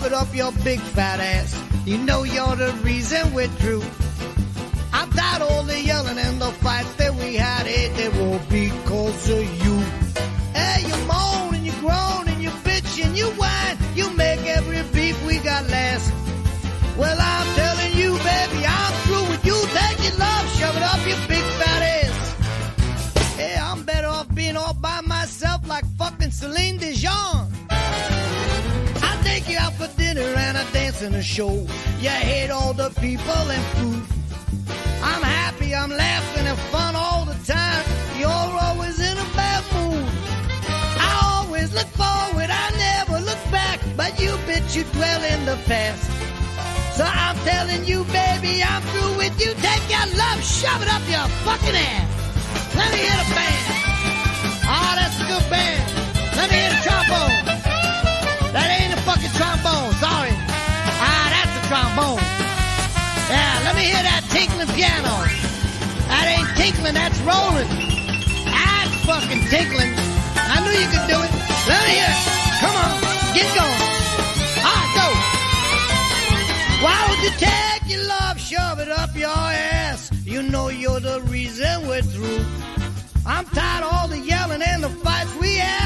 shove it up your big fat ass. You know you're the reason we're through. Tired of all the yelling and the fights that we had. It they will be cause of you. Hey, you moan and you groan and you bitch and you whine. You make every beef we got last. Well, I'm telling you, baby, I'm through with you. Take your love, shove it up your big fat ass. Hey, I'm better off being all by myself like fucking Celine Dijon. Dinner and a dance and a show. You hate all the people and food. I'm happy, I'm laughing and fun all the time. You're always in a bad mood. I always look forward, I never look back. But you bitch, you dwell in the past. So I'm telling you, baby, I'm through with you. Take your love, shove it up your fucking ass. Let me hear the band. Oh, that's a good band. Let me hear the trombone. That ain't trombone. Yeah, let me hear that tinkling piano. That ain't tinkling, that's rolling. That's fucking tinkling. I knew you could do it. Let me hear it. Come on, get going. Ah, go. Why would you take your love, shove it up your ass? You know you're the reason we're through. I'm tired of all the yelling and the fights we had.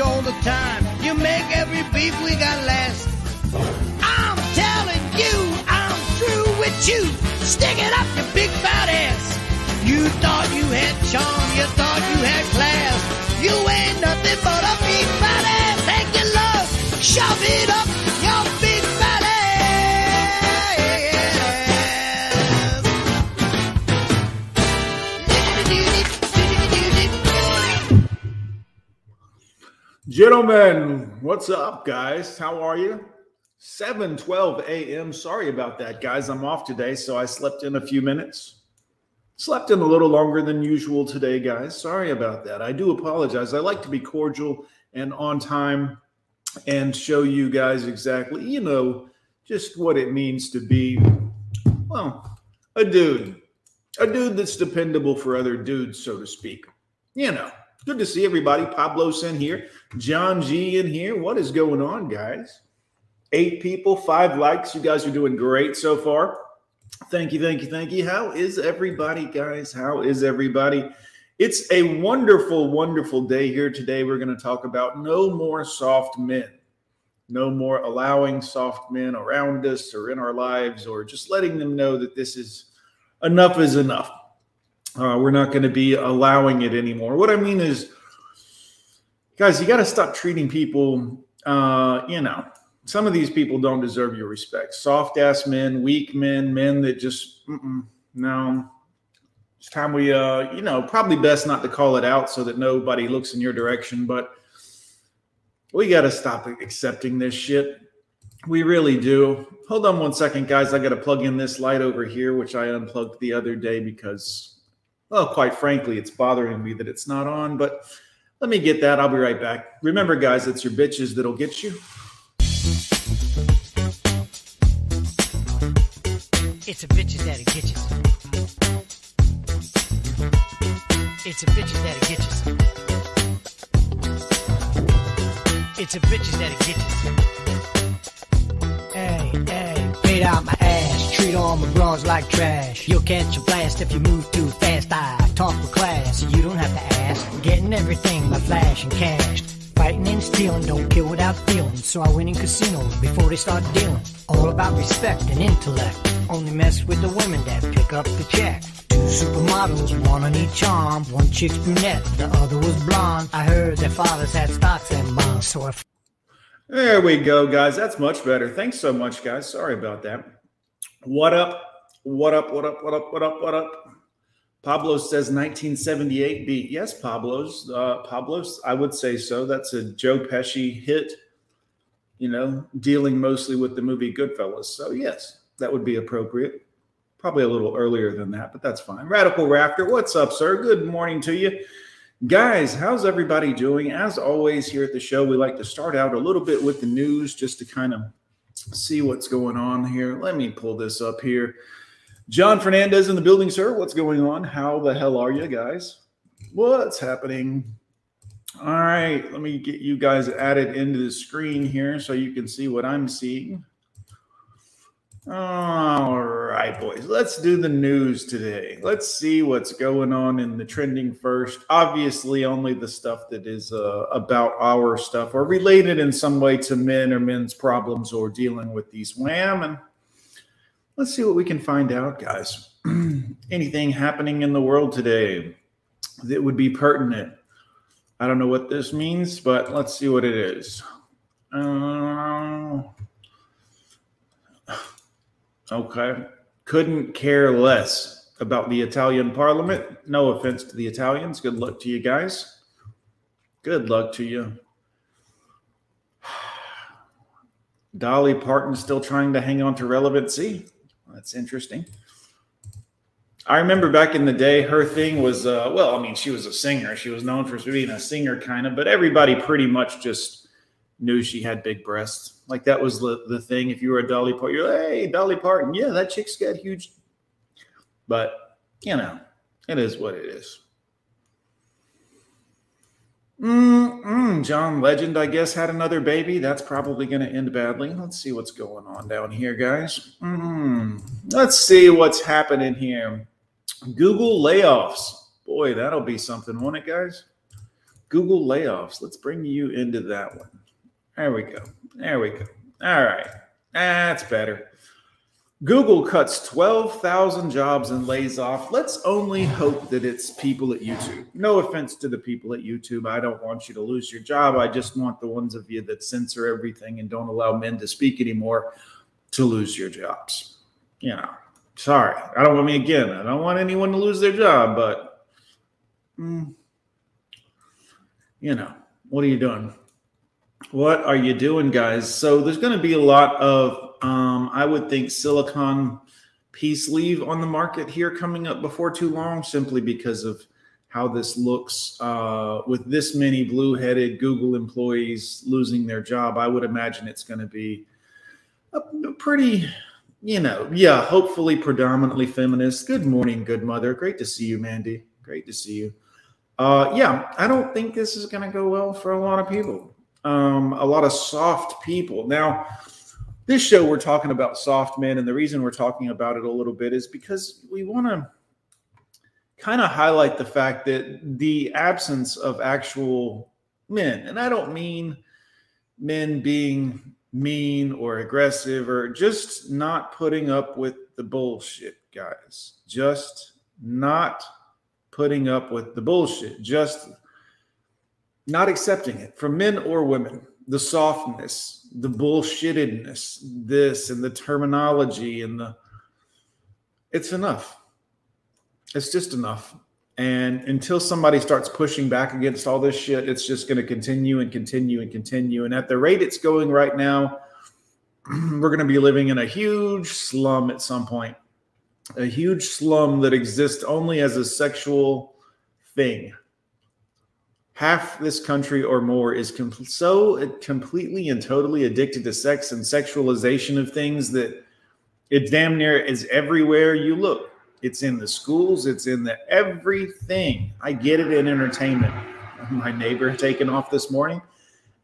All the time. You make every beef we got last. I'm telling you, I'm through with you. Stick it up your big fat ass. You thought you had charm, you thought you had class. You ain't nothing but a big fat ass. Take your love, shove it up Gentlemen, what's up, guys? How are you? 7:12 a.m. Sorry about that, guys. I'm off today, so I slept in a few minutes. Slept in a little longer than usual today, guys. Sorry about that. I do apologize. I like to be cordial and on time and show you guys exactly, you know, just what it means to be well, a dude. A dude that's dependable for other dudes, so to speak. You know. Good to see everybody. Pablo's in here. John G in here. What is going on, guys? Eight people, five likes. You guys are doing great so far. Thank you, thank you, thank you. How is everybody, guys? How is everybody? It's a wonderful, wonderful day here today. We're going to talk about no more soft men, no more allowing soft men around us or in our lives, or just letting them know that this is enough is enough. Uh, we're not going to be allowing it anymore. What I mean is, guys, you got to stop treating people, uh, you know, some of these people don't deserve your respect. Soft ass men, weak men, men that just, no. It's time we, uh, you know, probably best not to call it out so that nobody looks in your direction, but we got to stop accepting this shit. We really do. Hold on one second, guys. I got to plug in this light over here, which I unplugged the other day because well, quite frankly, it's bothering me that it's not on, but let me get that. I'll be right back. Remember, guys, it's your bitches that'll get you. It's a bitches that'll get you. It's a bitches that'll get you. It's a bitches that'll get you. Hey, hey, paid out my. Treat all my bras like trash. You'll catch a blast if you move too fast. I talk with class, you don't have to ask. Getting everything by flash and cash. Fighting and stealing, don't kill without feeling. So I win in casinos before they start dealing. All about respect and intellect. Only mess with the women that pick up the check. Two supermodels, one on each arm. One chick's brunette, the other was blonde. I heard their fathers had stocks and bonds, so I There we go, guys. That's much better. Thanks so much, guys. Sorry about that. What up? What up? What up? What up? What up? What up? Pablo says 1978 beat. Yes, Pablo's. Uh, Pablo's, I would say so. That's a Joe Pesci hit, you know, dealing mostly with the movie Goodfellas. So, yes, that would be appropriate. Probably a little earlier than that, but that's fine. Radical Rafter, what's up, sir? Good morning to you. Guys, how's everybody doing? As always, here at the show, we like to start out a little bit with the news just to kind of see what's going on here. Let me pull this up here. John Fernandez in the building, sir. What's going on? How the hell are you guys? What's happening? All right, let me get you guys added into the screen here so you can see what I'm seeing. All right, boys, let's do the news today. Let's see what's going on in the trending first. Obviously, only the stuff that is uh, about our stuff or related in some way to men or men's problems or dealing with these wham. And let's see what we can find out, guys. Anything happening in the world today that would be pertinent? I don't know what this means, but let's see what it is. Uh, Okay. Couldn't care less about the Italian parliament. No offense to the Italians. Good luck to you guys. Good luck to you. Dolly Parton still trying to hang on to relevancy. That's interesting. I remember back in the day, her thing was, uh, well, I mean, she was a singer. She was known for being a singer, kind of, but everybody pretty much just knew she had big breasts. Like that was the, the thing. If you were a Dolly Parton, you're like, hey, Dolly Parton. Yeah, that chick's got huge. But, you know, it is what it is. Mm-mm. John Legend, I guess, had another baby. That's probably going to end badly. Let's see what's going on down here, guys. Mm. Let's see what's happening here. Google layoffs. Boy, that'll be something, won't it, guys? Google layoffs. Let's bring you into that one. There we go. There we go. All right. That's better. Google cuts 12,000 jobs and lays off. Let's only hope that it's people at YouTube. No offense to the people at YouTube. I don't want you to lose your job. I just want the ones of you that censor everything and don't allow men to speak anymore to lose your jobs. You know, sorry. I don't want me again. I don't want anyone to lose their job, but, mm, you know, what are you doing? What are you doing, guys? So there's going to be a lot of, um, I would think, silicon peace leave on the market here coming up before too long, simply because of how this looks uh, with this many blue-headed Google employees losing their job. I would imagine it's going to be a, a pretty, you know, yeah, hopefully predominantly feminist. Good morning, good mother. Great to see you, Mandy. Great to see you. Uh, yeah, I don't think this is going to go well for a lot of people um, a lot of soft people. Now, this show we're talking about soft men, and the reason we're talking about it a little bit is because we want to kind of highlight the fact that the absence of actual men, and I don't mean men being mean or aggressive or just not putting up with the bullshit, guys. Just not putting up with the bullshit. Just not accepting it. From men or women the softness the bullshittedness this and the terminology and the it's enough. It's just enough. And until somebody starts pushing back against all this shit it's just going to continue and continue and continue. And at the rate it's going right now we're going to be living in a huge slum at some point. A huge slum that exists only as a sexual thing half this country or more is com- so completely and totally addicted to sex and sexualization of things that it damn near is everywhere you look. It's in the schools, it's in the everything. I get it in entertainment. My neighbor taking off this morning.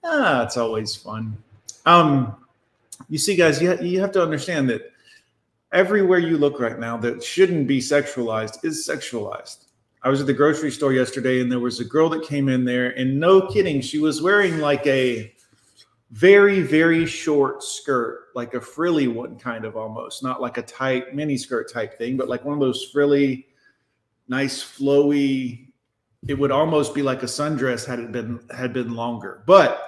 Ah, it's always fun. Um, you see, guys, you, ha- you have to understand that everywhere you look right now that shouldn't be sexualized is sexualized I was at the grocery store yesterday and there was a girl that came in there, and no kidding, she was wearing like a very, very short skirt, like a frilly one, kind of almost, not like a tight mini skirt type thing, but like one of those frilly, nice, flowy. It would almost be like a sundress had it been had been longer, but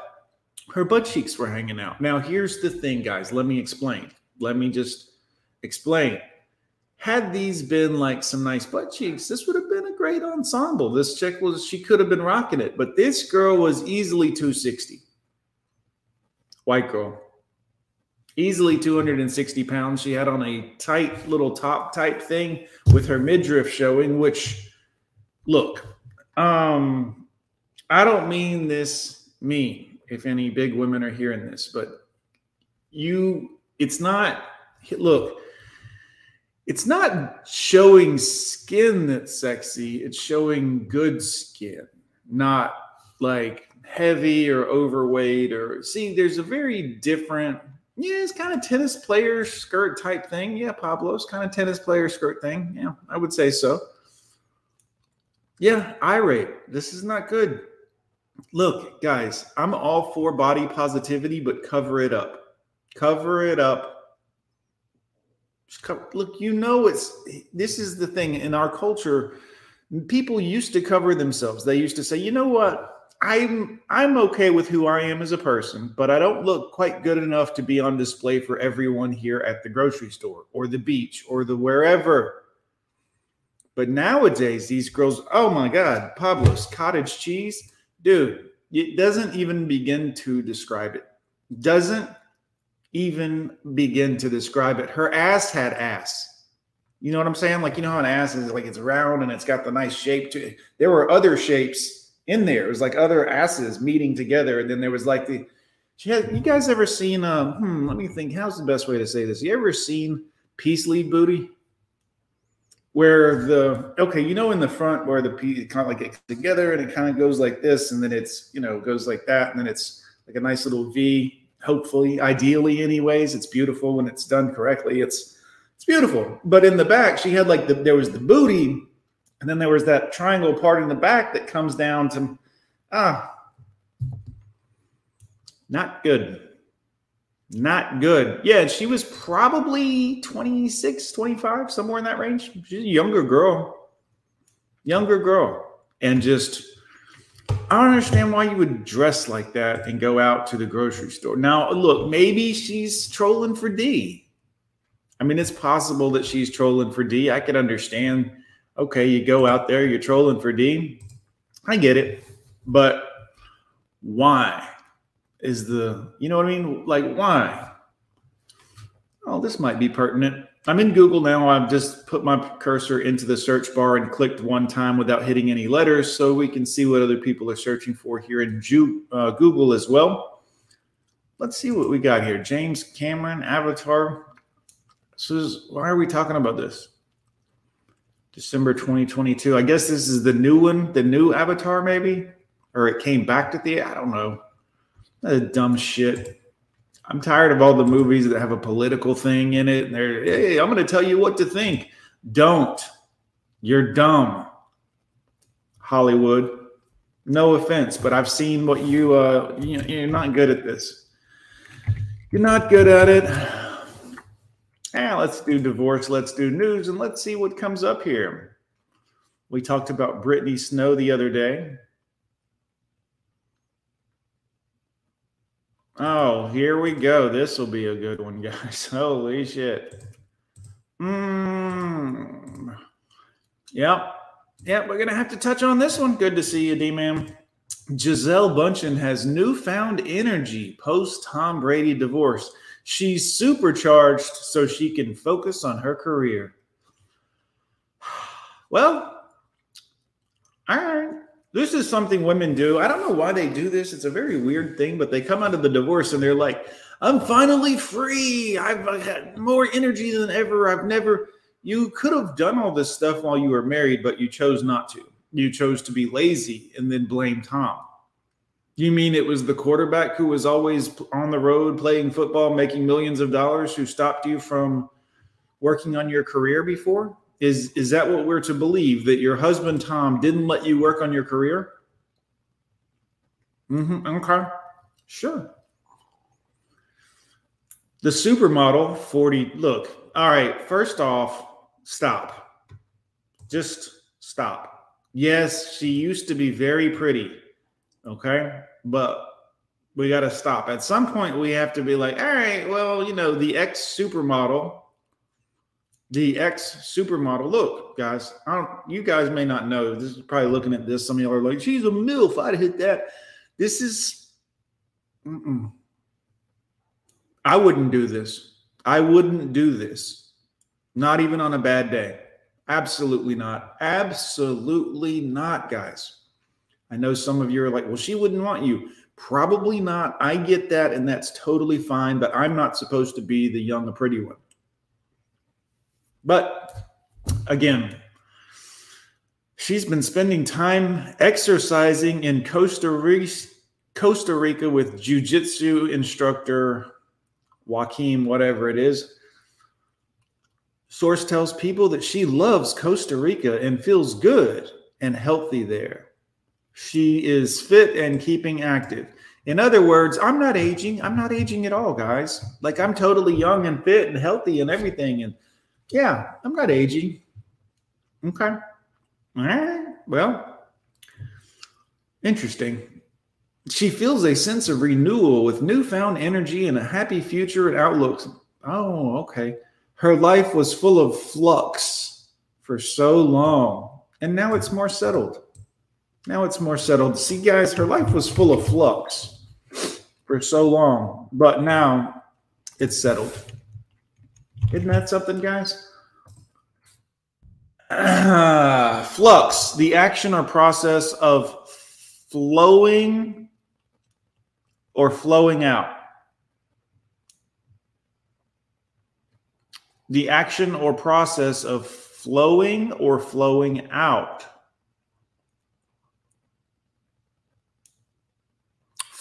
her butt cheeks were hanging out. Now, here's the thing, guys. Let me explain. Let me just explain had these been like some nice butt cheeks, this would have been a great ensemble. This chick was, she could have been rocking it, but this girl was easily 260. White girl. Easily 260 pounds. She had on a tight little top type thing with her midriff showing, which, look, um, I don't mean this mean if any big women are hearing this, but you, it's not, look, it's not showing skin that's sexy it's showing good skin not like heavy or overweight or see there's a very different yeah it's kind of tennis player skirt type thing. Yeah pablo's kind of tennis player skirt thing. Yeah i would say so. Yeah irate this is not good. Look guys i'm all for body positivity but cover it up. Cover it up look you know it's this is the thing in our culture people used to cover themselves they used to say you know what I'm I'm okay with who I am as a person, but I don't look quite good enough to be on display for everyone here at the grocery store or the beach or the wherever. But nowadays, these girls, oh my God, Pablo's cottage cheese, dude, it doesn't even begin to describe it. Doesn't even begin to describe it. Her ass had ass. You know what I'm saying? Like, you know how an ass is like it's round and it's got the nice shape to it. There were other shapes in there. It was like other asses meeting together, and then there was like the. Had, you guys ever seen? Um, hmm, let me think. How's the best way to say this? You ever seen Peace League booty? Where the okay, you know, in the front where the piece kind of like gets together and it kind of goes like this, and then it's you know goes like that, and then it's like a nice little V. Hopefully, ideally, anyways, it's beautiful when it's done correctly. It's it's beautiful. But in the back, she had like the there was the booty and then there was that triangle part in the back that comes down to, ah, not good. Not good. Yeah, she was probably 26, 25, somewhere in that range. She's a younger girl. Younger girl. And just, I don't understand why you would dress like that and go out to the grocery store. Now, look, maybe she's trolling for D. I mean, it's possible that she's trolling for D. I could understand okay, you go out there, you're trolling for D. I get it. But why is the, you know what I mean? Like, why? Oh, this might be pertinent. I'm in Google now. I've just put my cursor into the search bar and clicked one time without hitting any letters so we can see what other people are searching for here in Ju- uh, Google as well. Let's see what we got here. James Cameron, Avatar. So, is, why are we talking about this? December 2022. I guess this is the new one, the new Avatar, maybe, or it came back to the. I don't know. That dumb shit. I'm tired of all the movies that have a political thing in it. And they're, hey, I'm going to tell you what to think. Don't. You're dumb. Hollywood. No offense, but I've seen what you. Uh, you you're not good at this. You're not good at it. Yeah, let's do divorce, let's do news, and let's see what comes up here. We talked about Brittany Snow the other day. Oh, here we go. This will be a good one, guys. Holy shit. Mm. Yep. Yep. We're going to have to touch on this one. Good to see you, D man. Gisele Bündchen has newfound energy post Tom Brady divorce. She's supercharged so she can focus on her career. Well, all right. This is something women do. I don't know why they do this. It's a very weird thing, but they come out of the divorce and they're like, I'm finally free. I've, had more energy than ever. I've never, you could have done all this stuff while you were married, but you chose not to. You chose to be lazy and then blame Tom. You mean it was the quarterback who was always on the road playing football, making millions of dollars, who stopped you from working on your career before? Is is that what we're to believe that your husband Tom didn't let you work on your career? Mm-hmm. Okay, sure. The supermodel 40. Look, all right. First off, stop. Just stop. Yes, she used to be very pretty. Okay. But we got to stop. At some point, we have to be like, all right, well, you know, the ex supermodel, the ex supermodel. Look, guys, I don't, you guys may not know. This is probably looking at this. Some of y'all are like, she's a MILF. I'd hit that. This is, mm-mm. I wouldn't do this. I wouldn't do this. Not even on a bad day. Absolutely not. Absolutely not, guys. I know some of you are like, well, she wouldn't want you. Probably not. I get that, and that's totally fine, but I'm not supposed to be the young, pretty one. But again, She's been spending time exercising in Costa Rica, Costa Rica with jiu-jitsu instructor Joaquim, whatever it is. Source tells people that she loves Costa Rica and feels good and healthy there. She is fit and keeping active. In other words, I'm not aging. I'm not aging at all, guys. Like I'm totally young and fit and healthy and everything. And yeah, I'm not aging. Okay. All right. Well, interesting. She feels a sense of renewal with newfound energy and a happy future and outlook. Oh, okay. Her life was full of flux for so long, and now it's more settled. Now it's more settled. See, guys, her life was full of flux for so long, but now it's settled. Isn't that something, guys? Uh, flux, the action or process of flowing or flowing out. The action or process of flowing or flowing out.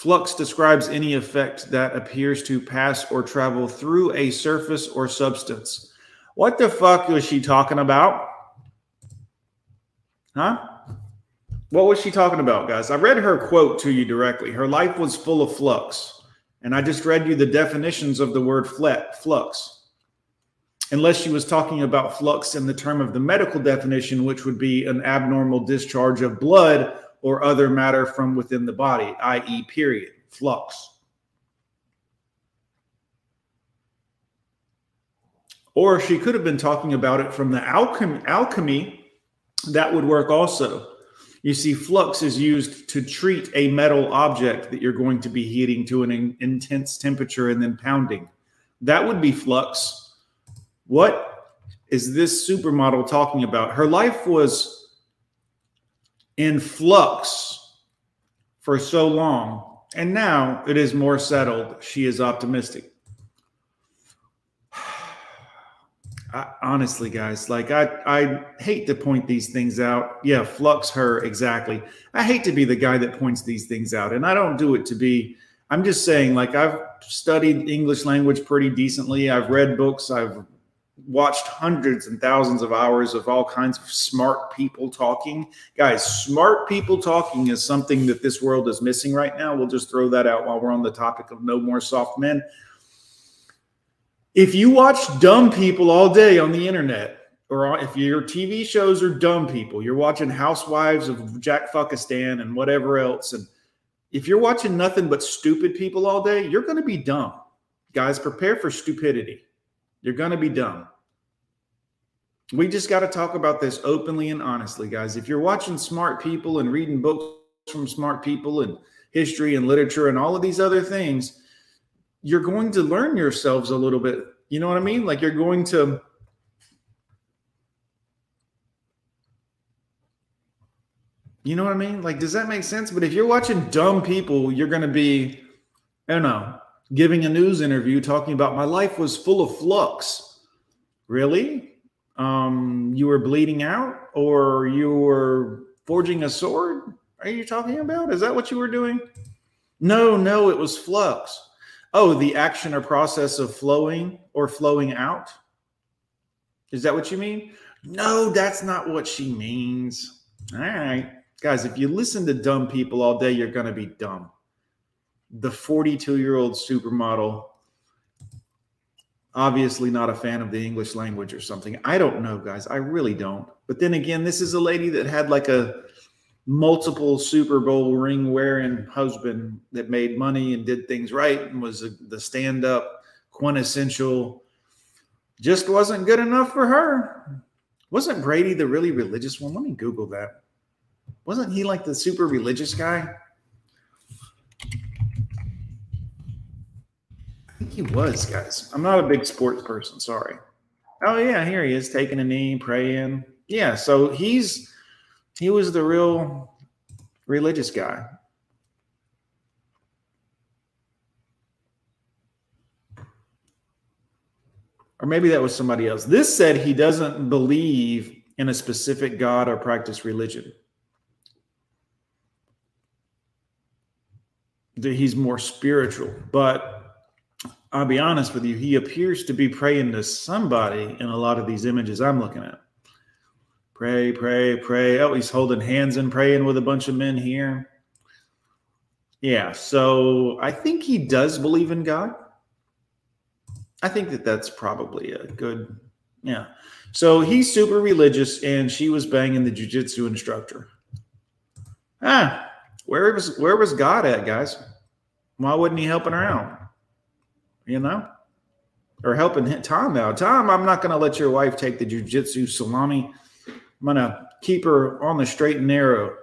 Flux describes any effect that appears to pass or travel through a surface or substance. What the fuck was she talking about? Huh? What was she talking about, guys? I read her quote to you directly. Her life was full of flux. And I just read you the definitions of the word flux. Unless she was talking about flux in the term of the medical definition, which would be an abnormal discharge of blood or other matter from within the body, i.e., period, flux. Or she could have been talking about it from the alchemy, that would work also. You see, flux is used to treat a metal object that you're going to be heating to an in intense temperature and then pounding. That would be flux. What is this supermodel talking about? Her life was in flux for so long, and now it is more settled. She is optimistic. I, honestly, guys, like I, I hate to point these things out. Yeah, flux her exactly. I hate to be the guy that points these things out, and I don't do it to be. I'm just saying, like I've studied English language pretty decently. I've read books. I've watched hundreds and thousands of hours of all kinds of smart people talking. Guys, smart people talking is something that this world is missing right now. We'll just throw that out while we're on the topic of no more soft men. If you watch dumb people all day on the internet, or if your TV shows are dumb people, you're watching Housewives of Jack Fuckistan and whatever else, and if you're watching nothing but stupid people all day, you're going to be dumb. Guys, prepare for stupidity. You're going to be dumb. We just got to talk about this openly and honestly, guys. If you're watching smart people and reading books from smart people and history and literature and all of these other things, you're going to learn yourselves a little bit. You know what I mean? Like you're going to. You know what I mean? Like, does that make sense? But if you're watching dumb people, you're going to be, I don't know, giving a news interview talking about my life was full of flux. Really? Um, you were bleeding out or you were forging a sword? Are you talking about? Is that what you were doing? No, no, it was flux. Oh, the action or process of flowing or flowing out? Is that what you mean? No, that's not what she means. All right. Guys, if you listen to dumb people all day, you're going to be dumb the 42 year old supermodel obviously not a fan of the english language or something. I don't know guys. I really don't. But then again this is a lady that had like a multiple super bowl ring wearing husband that made money and did things right and was a, the stand up quintessential. Just wasn't good enough for her. Wasn't brady the really religious one? Let me google that. Wasn't he like the super religious guy think he was, guys. I'm not a big sports person. Sorry. Oh yeah, here he is taking a knee, praying. Yeah, so he's he was the real religious guy. Or maybe that was somebody else. This said he doesn't believe in a specific God or practice religion. That he's more spiritual, but I'll be honest with you, he appears to be praying to somebody in a lot of these images I'm looking at. Pray, pray, pray. Oh, he's holding hands and praying with a bunch of men here. Yeah, so I think he does believe in God. I think that that's probably a good, yeah. So he's super religious, and she was banging the jujitsu instructor. Ah, where was where was God at, guys? Why wasn't he helping her out? You know, or helping Tom out? Tom, I'm not going to let your wife take the jujitsu salami. I'm going to keep her on the straight and narrow.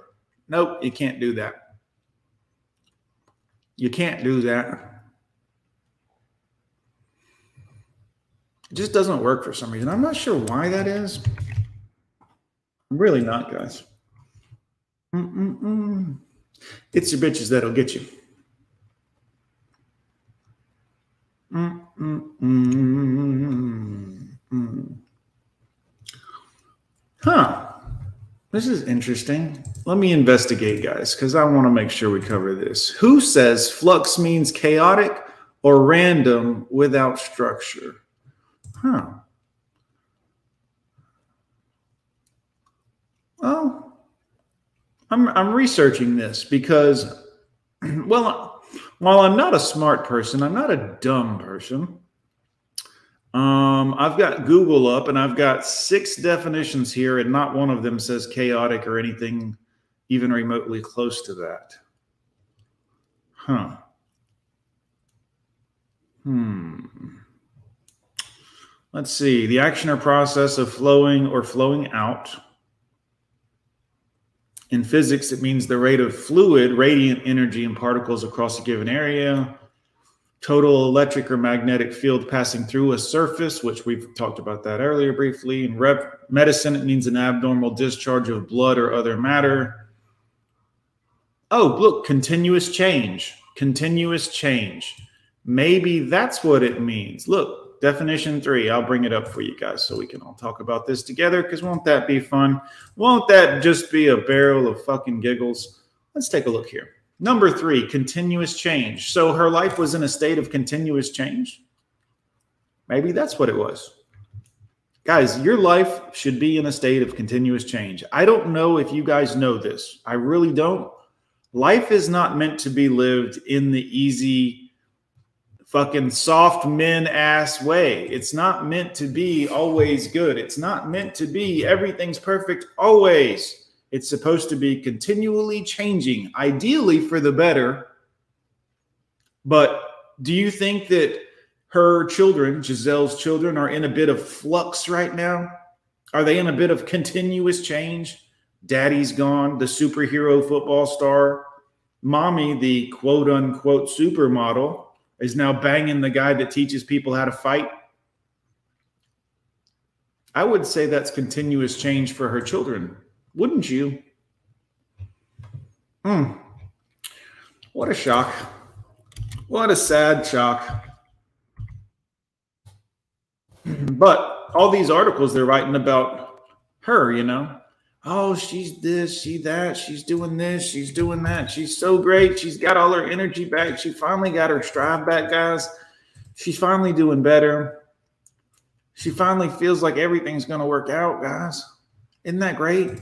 Nope, you can't do that. You can't do that. It just doesn't work for some reason. I'm not sure why that is. I'm really not, guys. Mm-mm-mm. It's your bitches that'll get you. Mm-mm-mm. Huh. This is interesting. Let me investigate, guys, because I want to make sure we cover this. Who says flux means chaotic or random without structure? Huh. Well, I'm I'm researching this because, well, while I'm not a smart person, I'm not a dumb person. Um, I've got Google up and I've got six definitions here, and not one of them says chaotic or anything even remotely close to that. Huh. Hmm. Let's see. The action or process of flowing or flowing out. In physics, it means the rate of fluid, radiant energy, and particles across a given area. Total electric or magnetic field passing through a surface, which we've talked about that earlier briefly. In rev- medicine, it means an abnormal discharge of blood or other matter. Oh, look, continuous change. Continuous change. Maybe that's what it means. Look, definition three. I'll bring it up for you guys so we can all talk about this together because won't that be fun? Won't that just be a barrel of fucking giggles? Let's take a look here. Number three, continuous change. So her life was in a state of continuous change. Maybe that's what it was. Guys, your life should be in a state of continuous change. I don't know if you guys know this. I really don't. Life is not meant to be lived in the easy, fucking soft men ass way. It's not meant to be always good. It's not meant to be everything's perfect always. It's supposed to be continually changing, ideally for the better. But do you think that her children, Gisele's children, are in a bit of flux right now? Are they in a bit of continuous change? Daddy's gone, the superhero football star. Mommy, the quote unquote supermodel is now banging the guy that teaches people how to fight. I would say that's continuous change for her children, wouldn't you? Hmm. What a shock. What a sad shock. But all these articles they're writing about her, you know, oh, she's this, she that, she's doing this, she's doing that. She's so great. She's got all her energy back. She finally got her stride back, guys. She's finally doing better. She finally feels like everything's going to work out, guys. Isn't that great?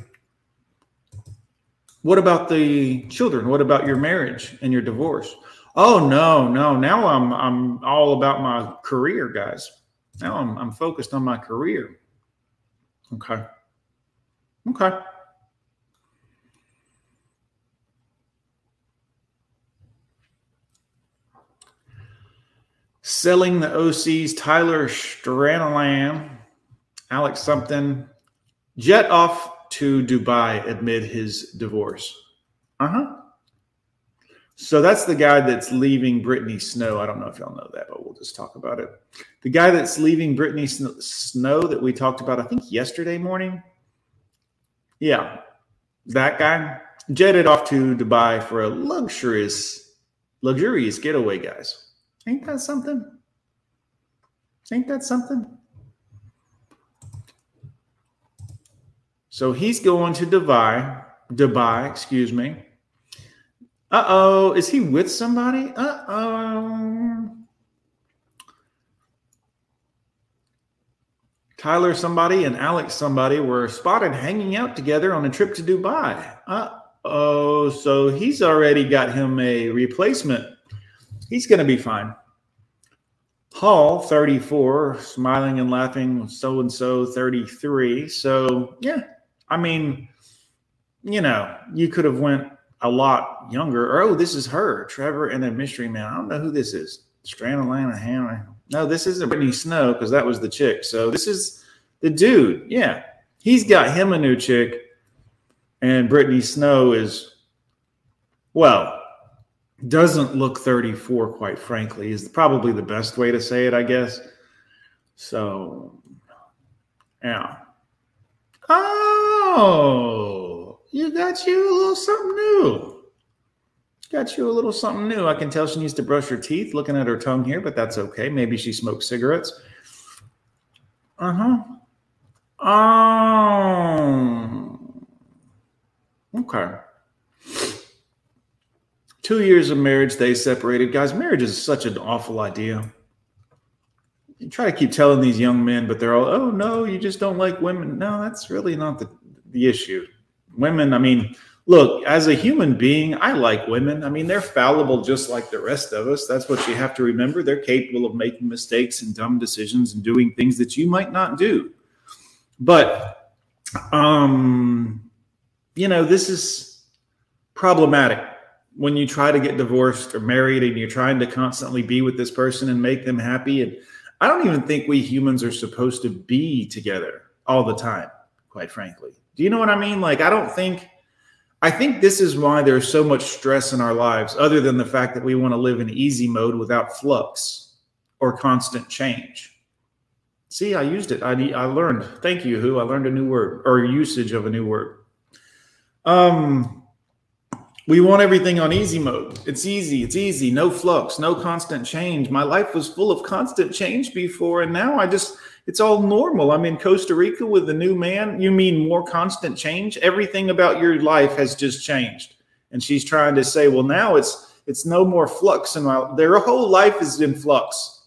What about the children? What about your marriage and your divorce? Oh no, no. Now I'm I'm all about my career, guys. Now I'm I'm focused on my career. Okay. Okay. Selling the OCs, Tyler Stanaland, Alex something, jet off to Dubai amid his divorce. Uh huh. So that's the guy that's leaving Brittany Snow. I don't know if y'all know that, but we'll just talk about it. The guy that's leaving Brittany Snow that we talked about, I think yesterday morning. Yeah, that guy jetted off to Dubai for a luxurious, luxurious getaway, guys. Ain't that something? Ain't that something? So he's going to Dubai, Dubai, excuse me. Uh oh, is he with somebody? Uh oh. Tyler somebody and Alex somebody were spotted hanging out together on a trip to Dubai. Uh oh, so he's already got him a replacement. He's going to be fine. Hall, 34, smiling and laughing, so and so, 33. So, yeah, I mean, you know, you could have went a lot younger. Oh, this is her, Trevor and a mystery man. I don't know who this is. Strand Atlanta Hannah. No, this isn't Brittany Snow because that was the chick. So this is the dude. Yeah. He's got him a new chick. And Brittany Snow is, well, doesn't look 34, quite frankly, is probably the best way to say it, I guess. So, yeah. Oh, you got you a little something new. Got you a little something new. I can tell she needs to brush her teeth looking at her tongue here, but that's okay. Maybe she smokes cigarettes. Uh huh. Oh. okay. Two years of marriage, they separated. Guys, marriage is such an awful idea. You try to keep telling these young men, but they're all, oh, no, you just don't like women. No, that's really not the, the issue. Women, I mean, look, as a human being, I like women. I mean, they're fallible just like the rest of us. That's what you have to remember. They're capable of making mistakes and dumb decisions and doing things that you might not do. But, um, you know, this is problematic when you try to get divorced or married and you're trying to constantly be with this person and make them happy. And I don't even think we humans are supposed to be together all the time, quite frankly. Do you know what I mean? Like, I don't think, I think this is why there's so much stress in our lives, other than the fact that we want to live in easy mode without flux or constant change. See, I used it. I, I learned. Thank you, who. I learned a new word or usage of a new word. Um, we want everything on easy mode. It's easy. It's easy. No flux, no constant change. My life was full of constant change before, and now I just, it's all normal. I'm in Costa Rica with a new man. You mean more constant change? Everything about your life has just changed. And she's trying to say, well, now it's, it's no more flux in my, their whole life is in flux.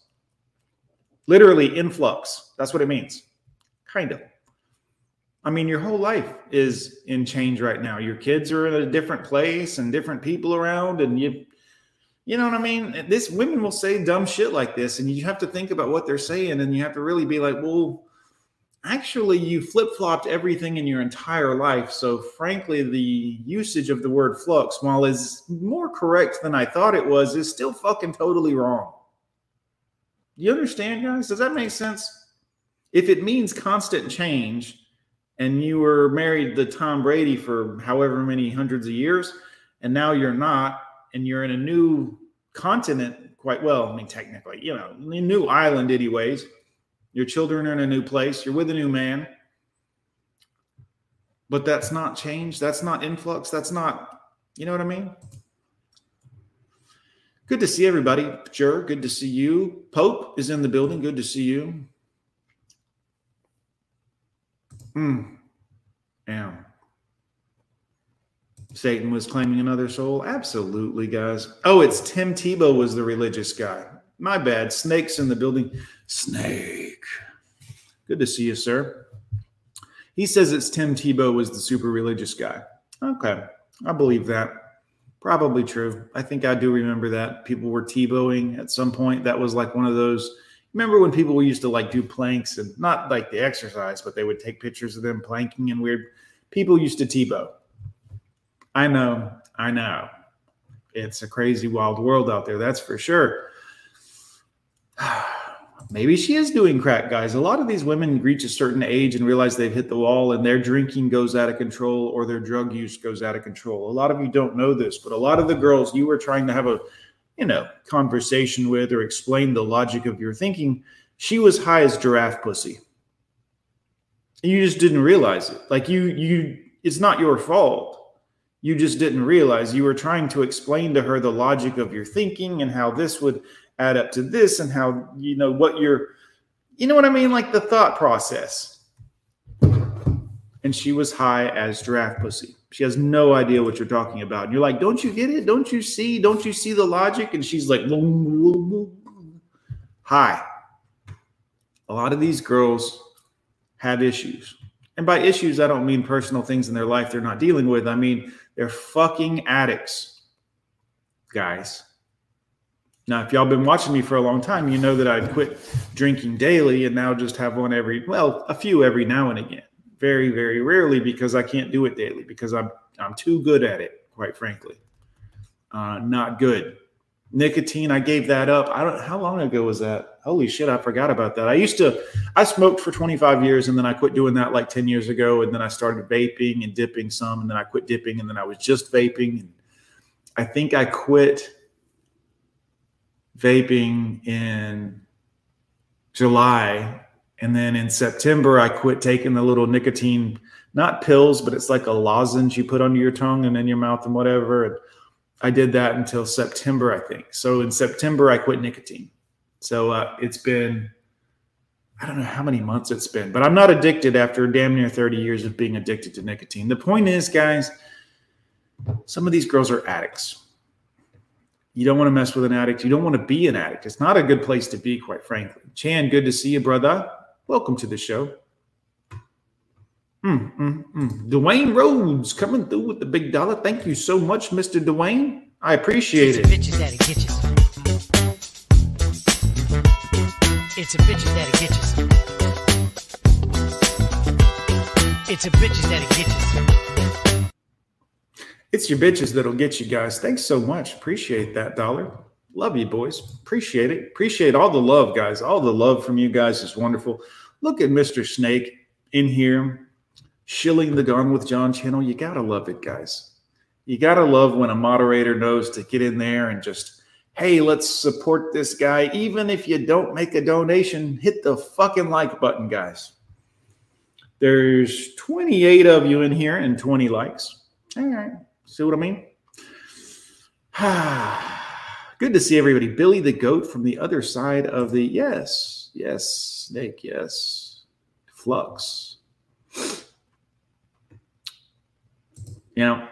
Literally in flux. That's what it means. Kind of. I mean, your whole life is in change right now. Your kids are in a different place and different people around, and you, you know what I mean. This women will say dumb shit like this, and you have to think about what they're saying, and you have to really be like, well, actually, you flip flopped everything in your entire life. So, frankly, the usage of the word flux, while is more correct than I thought it was, is still fucking totally wrong. You understand, guys? Does that make sense? If it means constant change and you were married to Tom Brady for however many hundreds of years, and now you're not, and you're in a new continent, quite well. I mean, technically, you know, new island, anyways. Your children are in a new place. You're with a new man. But that's not change. That's not influx. That's not, you know what I mean? Good to see everybody. Sure. Good to see you. Pope is in the building. Good to see you. Hmm. Yeah. Satan was claiming another soul. Absolutely, guys. Oh, it's Tim Tebow was the religious guy. My bad. Snakes in the building. Snake. Good to see you, sir. He says it's Tim Tebow was the super religious guy. Okay. I believe that. Probably true. I think I do remember that. People were Tebowing at some point. That was like one of those remember when people used to like do planks and not like the exercise, but they would take pictures of them planking and weird. People used to Tebow. I know, I know. It's a crazy, wild world out there. That's for sure. Maybe she is doing crack, guys. A lot of these women reach a certain age and realize they've hit the wall and their drinking goes out of control or their drug use goes out of control. A lot of you don't know this, but a lot of the girls you were trying to have a you know, conversation with or explain the logic of your thinking, she was high as giraffe pussy. And You just didn't realize it. Like you, you, it's not your fault. You just didn't realize you were trying to explain to her the logic of your thinking and how this would add up to this and how, you know, what you're, you know what I mean? Like the thought process. and she was high as giraffe pussy. She has no idea what you're talking about. And you're like, don't you get it? Don't you see? Don't you see the logic? And she's like, hi. A lot of these girls have issues. And by issues, I don't mean personal things in their life they're not dealing with. I mean, they're fucking addicts, guys. Now, if y'all been watching me for a long time, you know that I've quit drinking daily and now just have one every, well, a few every now and again very, very rarely because I can't do it daily because I'm I'm too good at it, quite frankly. Uh, not good. Nicotine, I gave that up. I don't how long ago was that? Holy shit, I forgot about that. I used to I smoked for 25 years and then I quit doing that like 10 years ago. And then I started vaping and dipping some, and then I quit dipping, and then I was just vaping. And I think I quit vaping in July and then in September, I quit taking the little nicotine, not pills, but it's like a lozenge you put under your tongue and in your mouth and whatever. And I did that until September, I think. So in September, I quit nicotine. So uh, it's been, I don't know how many months it's been, but I'm not addicted after damn near 30 years of being addicted to nicotine. The point is, guys, some of these girls are addicts. You don't want to mess with an addict. You don't want to be an addict. It's not a good place to be, quite frankly. Chan, good to see you, brother. Welcome to the show. Mm, mm, mm. Dwayne Rhodes coming through with the big dollar. Thank you so much, Mr. Dwayne. I appreciate it. Bitches that'll get you. It's a bitches that'll get you. It's a bitches that'll get you. It's your bitches that'll get you guys. Thanks so much. Appreciate that dollar. Love you, boys. Appreciate it. Appreciate all the love, guys. All the love from you guys is wonderful. Look at Mr. Snake in here, shilling the Gone with John channel. You got to love it, guys. You got to love when a moderator knows to get in there and just, hey, let's support this guy. Even if you don't make a donation, hit the fucking like button, guys. There's 28 of you in here and 20 likes. All right. See what I mean? Good to see everybody. Billy the goat from the other side of the yes, yes, snake, yes, flux. Yeah,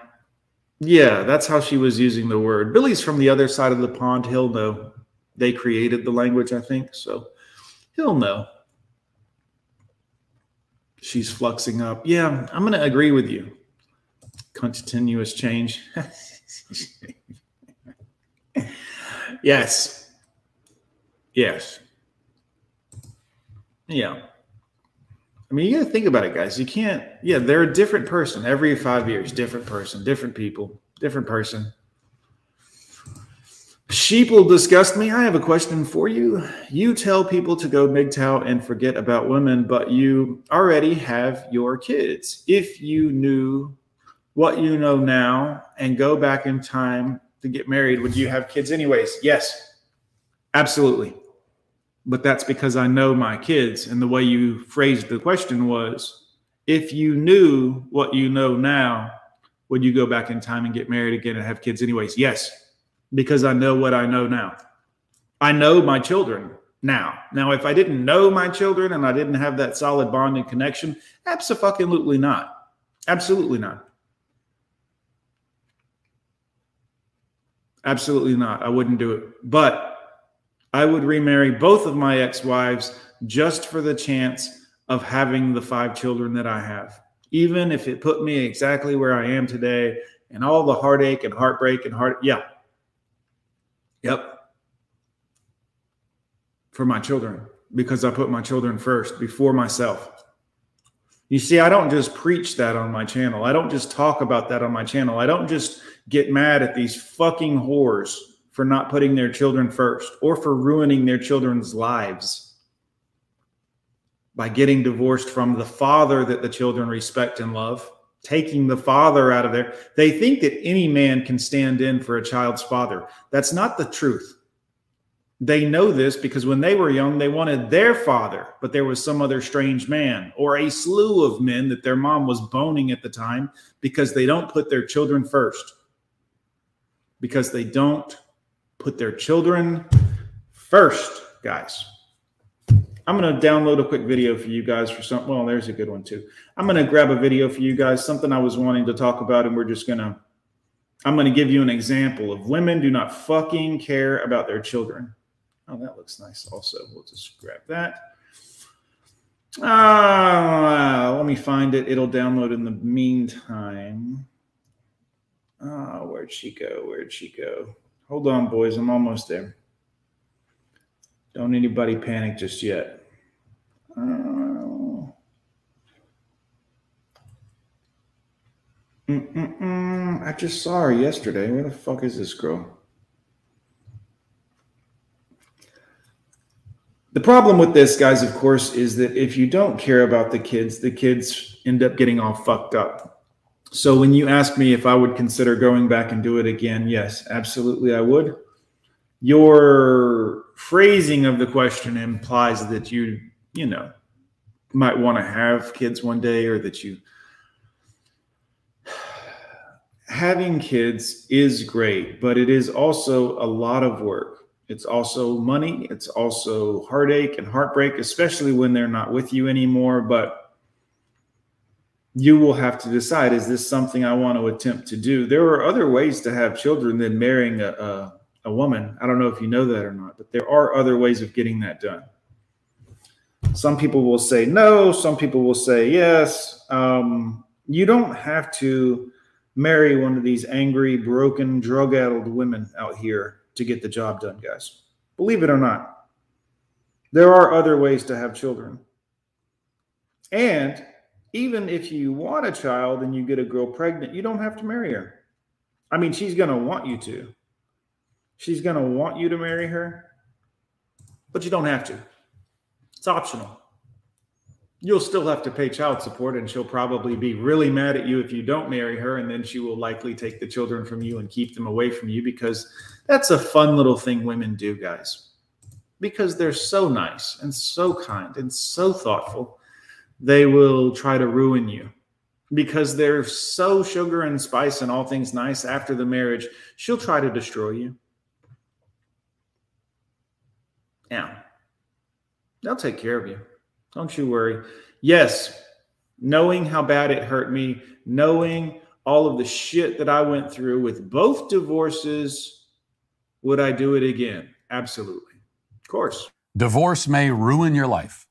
yeah, that's how she was using the word. Billy's from the other side of the pond. He'll know. They created the language, I think, so he'll know. She's fluxing up. Yeah, I'm going to agree with you. Continuous change. Yes. Yes. Yeah. I mean, you got to think about it, guys. You can't, yeah, they're a different person every five years, different person, different people, different person. Sheep will disgust me. I have a question for you. You tell people to go MGTOW and forget about women, but you already have your kids. If you knew what you know now and go back in time to get married, would you have kids anyways? Yes, absolutely. But that's because I know my kids. And the way you phrased the question was if you knew what you know now, would you go back in time and get married again and have kids anyways? Yes, because I know what I know now. I know my children now. Now, if I didn't know my children and I didn't have that solid bond and connection, absolutely not. Absolutely not. Absolutely not. I wouldn't do it. But I would remarry both of my ex wives just for the chance of having the five children that I have. Even if it put me exactly where I am today and all the heartache and heartbreak and heart. Yeah. Yep. For my children, because I put my children first before myself. You see, I don't just preach that on my channel. I don't just talk about that on my channel. I don't just get mad at these fucking whores for not putting their children first or for ruining their children's lives by getting divorced from the father that the children respect and love, taking the father out of there. They think that any man can stand in for a child's father. That's not the truth. They know this because when they were young, they wanted their father, but there was some other strange man or a slew of men that their mom was boning at the time because they don't put their children first. Because they don't put their children first, guys. I'm going to download a quick video for you guys for some. Well, there's a good one too. I'm going to grab a video for you guys, something I was wanting to talk about, and we're just going to. I'm going to give you an example of women do not fucking care about their children. Oh, that looks nice. Also, we'll just grab that. Ah, uh, let me find it. It'll download in the meantime. Ah, where'd she go? Where'd she go? Hold on, boys. I'm almost there. Don't anybody panic just yet. Uh, I just saw her yesterday. Where the fuck is this girl? The problem with this, guys, of course, is that if you don't care about the kids, the kids end up getting all fucked up. So when you ask me if I would consider going back and do it again, yes, absolutely I would. Your phrasing of the question implies that you you know, might want to have kids one day or that you having kids is great, but it is also a lot of work. It's also money, it's also heartache and heartbreak, especially when they're not with you anymore, but you will have to decide is this something I want to attempt to do? There are other ways to have children than marrying a, a, a woman. I don't know if you know that or not, but there are other ways of getting that done. Some people will say no, some people will say yes. Um, you don't have to marry one of these angry, broken, drug addled women out here to get the job done, guys. Believe it or not, there are other ways to have children. And even if you want a child and you get a girl pregnant, you don't have to marry her. I mean, she's going to want you to. She's going to want you to marry her, but you don't have to. It's optional. You'll still have to pay child support, and she'll probably be really mad at you if you don't marry her. And then she will likely take the children from you and keep them away from you because that's a fun little thing women do, guys. Because they're so nice and so kind and so thoughtful, they will try to ruin you because they're so sugar and spice and all things nice after the marriage, she'll try to destroy you. Yeah. They'll take care of you. Don't you worry. Yes, knowing how bad it hurt me, knowing all of the shit that I went through with both divorces, would I do it again? Absolutely. Of course. Divorce may ruin your life.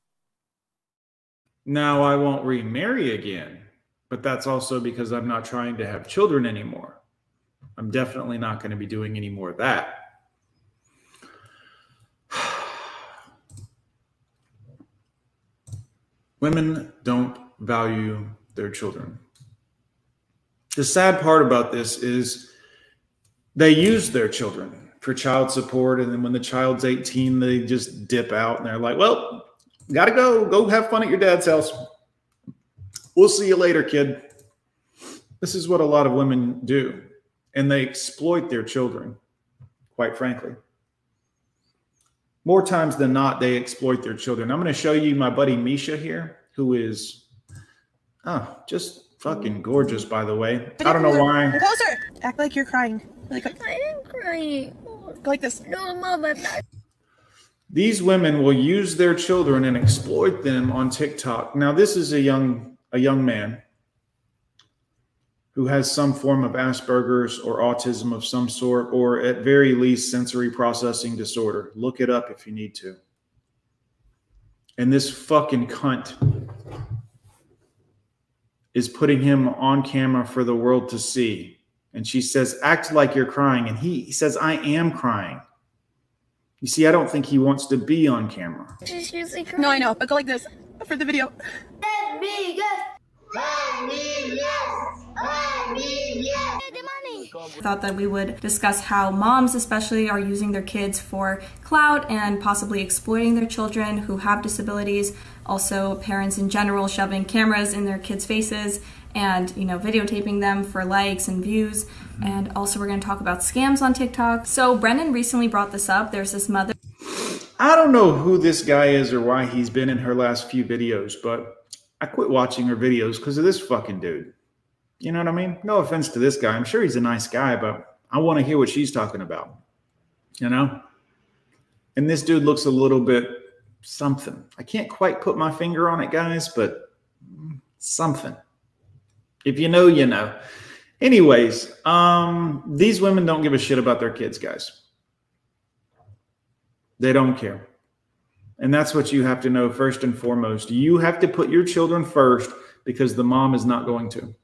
Now I won't remarry again, but that's also because I'm not trying to have children anymore. I'm definitely not going to be doing any more of that. Women don't value their children. The sad part about this is they use their children for child support. And then when the child's 18, they just dip out and they're like, well, gotta go. Go have fun at your dad's house. We'll see you later, kid. This is what a lot of women do. And they exploit their children, quite frankly more times than not, they exploit their children. I'm going to show you my buddy Misha here, who is, oh, just fucking gorgeous, by the way. I don't know why. Closer. Act like you're crying. Like, I am crying. like this. No, mama. These women will use their children and exploit them on TikTok. Now, this is a young a young man who has some form of Asperger's or autism of some sort, or at very least sensory processing disorder. Look it up if you need to. And this fucking cunt is putting him on camera for the world to see. And she says, Act like you're crying. And he, he says, I am crying. You see, I don't think he wants to be on camera. No, I know, but go like this for the video. Let me yes. Let me yes. Thought that we would discuss how moms, especially, are using their kids for clout and possibly exploiting their children who have disabilities. Also, parents in general shoving cameras in their kids' faces and you know videotaping them for likes and views. And also, we're going to talk about scams on TikTok. So, brendan recently brought this up. There's this mother. I don't know who this guy is or why he's been in her last few videos, but I quit watching her videos because of this fucking dude. You know what I mean? No offense to this guy. I'm sure he's a nice guy, but I want to hear what she's talking about. You know? And this dude looks a little bit something. I can't quite put my finger on it, guys, but something. If you know, you know. Anyways, um, these women don't give a shit about their kids, guys. They don't care. And that's what you have to know first and foremost. You have to put your children first because the mom is not going to.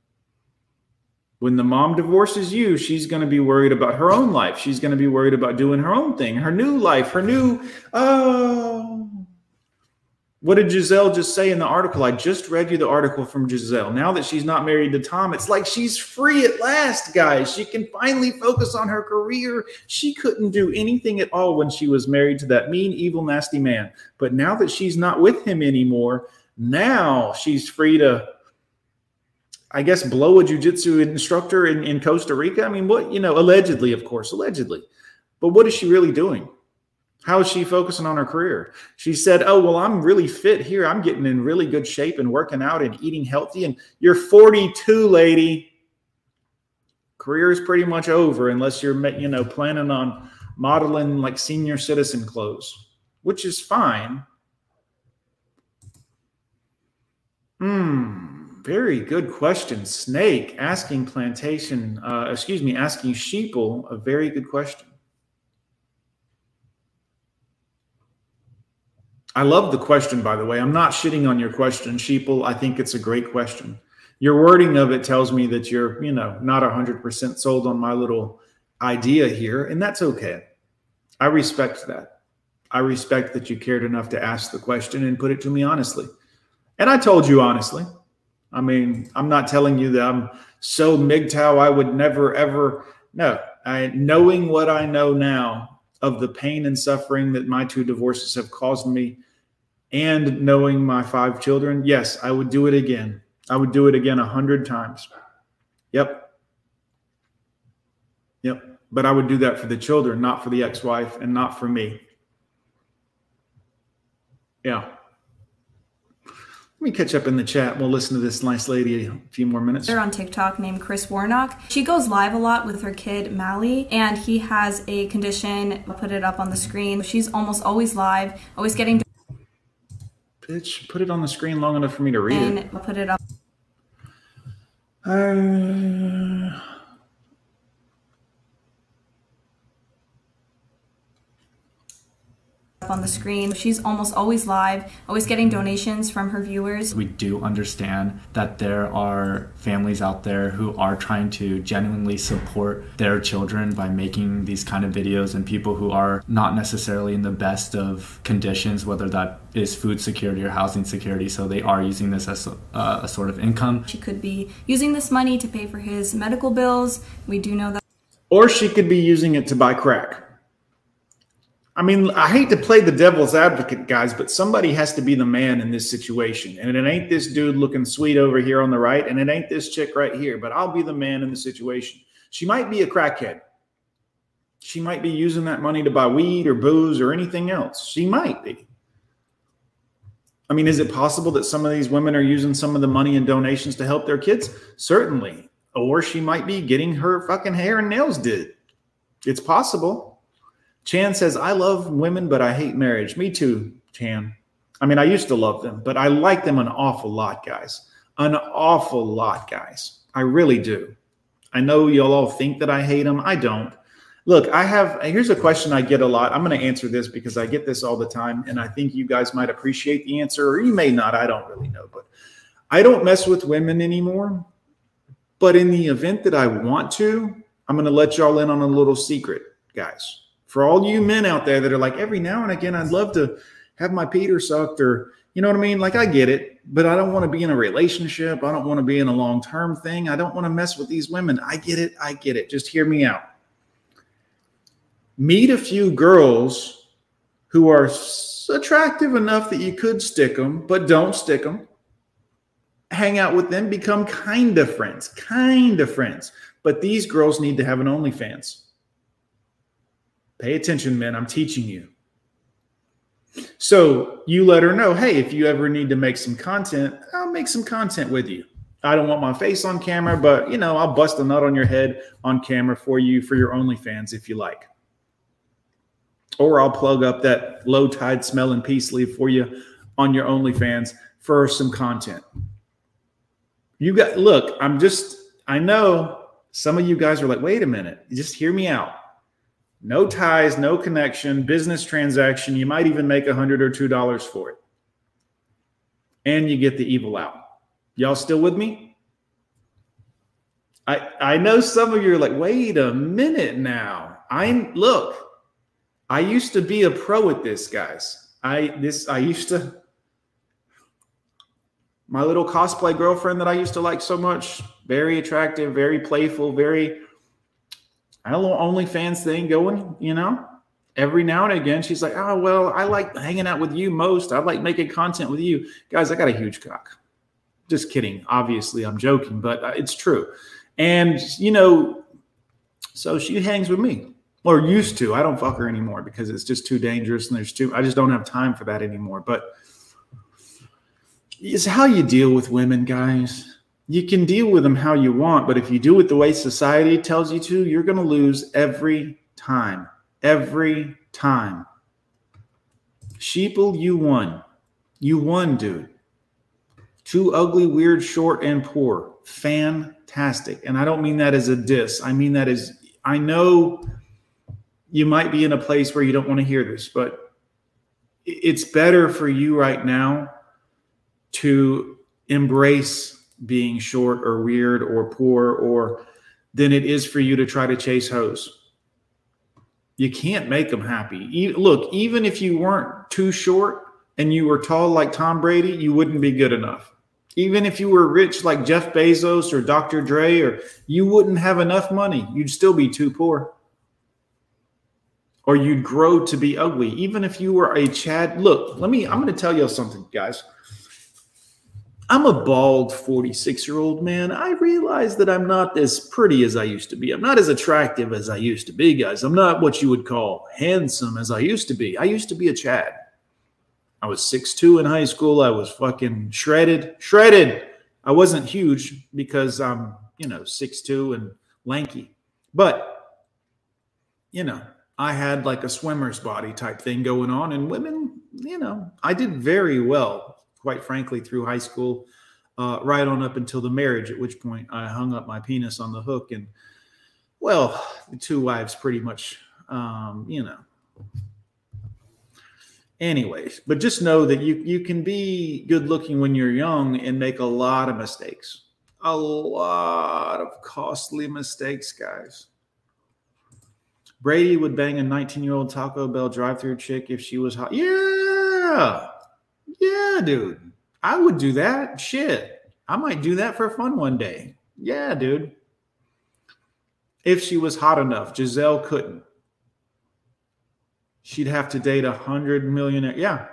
When the mom divorces you, she's going to be worried about her own life. She's going to be worried about doing her own thing, her new life, her new, oh, what did Gisele just say in the article? I just read you the article from Gisele. Now that she's not married to Tom, it's like she's free at last, guys. She can finally focus on her career. She couldn't do anything at all when she was married to that mean, evil, nasty man. But now that she's not with him anymore, now she's free to, I guess, blow a jujitsu instructor in, in Costa Rica. I mean, what, you know, allegedly, of course, allegedly. But what is she really doing? How is she focusing on her career? She said, Oh, well, I'm really fit here. I'm getting in really good shape and working out and eating healthy. And you're 42, lady. Career is pretty much over unless you're, you know, planning on modeling like senior citizen clothes, which is fine. Hmm. Very good question. Snake asking plantation, uh, excuse me, asking sheeple, a very good question. I love the question, by the way. I'm not shitting on your question, Sheeple. I think it's a great question. Your wording of it tells me that you're, you know, not 100% sold on my little idea here, and that's okay. I respect that. I respect that you cared enough to ask the question and put it to me honestly. And I told you honestly. I mean, I'm not telling you that I'm so MGTOW I would never ever no. I knowing what I know now of the pain and suffering that my two divorces have caused me and knowing my five children, yes, I would do it again. I would do it again a hundred times. Yep. Yep. But I would do that for the children, not for the ex wife and not for me. Yeah. Let me catch up in the chat. We'll listen to this nice lady a few more minutes. They're on TikTok named Chris Warnock. She goes live a lot with her kid Mally, and he has a condition. I'll put it up on the screen. She's almost always live, always getting Bitch, put it on the screen long enough for me to read and it. I'll put it up. Uh, on the screen. She's almost always live, always getting donations from her viewers. We do understand that there are families out there who are trying to genuinely support their children by making these kind of videos and people who are not necessarily in the best of conditions, whether that is food security or housing security. So they are using this as a, uh, a sort of income. She could be using this money to pay for his medical bills. We do know that. Or she could be using it to buy crack. I mean, I hate to play the devil's advocate, guys, but somebody has to be the man in this situation. And it ain't this dude looking sweet over here on the right, and it ain't this chick right here, but I'll be the man in the situation. She might be a crackhead. She might be using that money to buy weed or booze or anything else. She might be. I mean, is it possible that some of these women are using some of the money and donations to help their kids? Certainly. Or she might be getting her fucking hair and nails did. It's possible. Chan says, I love women, but I hate marriage. Me too, Chan. I mean, I used to love them, but I like them an awful lot, guys. An awful lot, guys. I really do. I know y'all all think that I hate them. I don't. Look, I have here's a question I get a lot. I'm going to answer this because I get this all the time, and I think you guys might appreciate the answer, or you may not. I don't really know, but I don't mess with women anymore. But in the event that I want to, I'm going to let y'all in on a little secret, guys for all you men out there that are like, every now and again, I'd love to have my Peter sucked or, you know what I mean? Like, I get it, but I don't want to be in a relationship. I don't want to be in a long term thing. I don't want to mess with these women. I get it. I get it. Just hear me out. Meet a few girls who are attractive enough that you could stick them, but don't stick them. Hang out with them, become kind of friends, kind of friends. But these girls need to have an OnlyFans. Pay attention, men. I'm teaching you. So you let her know, hey, if you ever need to make some content, I'll make some content with you. I don't want my face on camera, but you know, I'll bust a nut on your head on camera for you for your OnlyFans if you like. or I'll plug up that low tide smelling peace leaf for you on your OnlyFans for some content. You got look, I'm just I know some of you guys are like, wait a minute, just hear me out. No ties, no connection, business transaction. You might even make a hundred or two dollars for it. And you get the evil out. Y'all still with me? I I know some of you are like, wait a minute now. I look, I used to be a pro at this, guys. I this I used to my little cosplay girlfriend that I used to like so much, very attractive, very playful, very I had a little OnlyFans thing going, you know. Every now and again, she's like, "Oh well, I like hanging out with you most. I like making content with you, guys. I got a huge cock." Just kidding. Obviously, I'm joking, but uh, it's true. And you know, so she hangs with me, or used to. I don't fuck her anymore because it's just too dangerous, and there's too. I just don't have time for that anymore. But it's how you deal with women, guys. You can deal with them how you want, but if you do it the way society tells you to, you're going to lose every time. Every time. Sheeple, you won. You won, dude. Too ugly, weird, short, and poor. Fantastic. And I don't mean that as a diss. I mean that as I know you might be in a place where you don't want to hear this, but it's better for you right now to embrace being short or weird or poor or than it is for you to try to chase hoes. You can't make them happy. look, even if you weren't too short and you were tall like Tom Brady, you wouldn't be good enough. Even if you were rich like Jeff Bezos or Dr. Dre, or you wouldn't have enough money, you'd still be too poor. Or you'd grow to be ugly. Even if you were a Chad, look, let me, I'm going to tell you something, guys. I'm a bald 46 year old man. I realize that I'm not as pretty as I used to be. I'm not as attractive as I used to be, guys. I'm not what you would call handsome as I used to be. I used to be a Chad. I was 6'2 in high school. I was fucking shredded, shredded. I wasn't huge because I'm, you know, 6'2 and lanky. But, you know, I had like a swimmer's body type thing going on. And women, you know, I did very well quite frankly, through high school, uh, right on up until the marriage, at which point I hung up my penis on the hook. And, well, the two wives pretty much, um, you know. Anyways, but just know that you you can be good looking when you're young and make a lot of mistakes. A lot of costly mistakes, guys. Brady would bang a 19 year old Taco Bell drive through chick if she was hot. Yeah. Yeah, dude. I would do that. Shit. I might do that for fun one day. Yeah, dude. If she was hot enough, Gisele couldn't. She'd have to date a hundred millionaire. Yeah.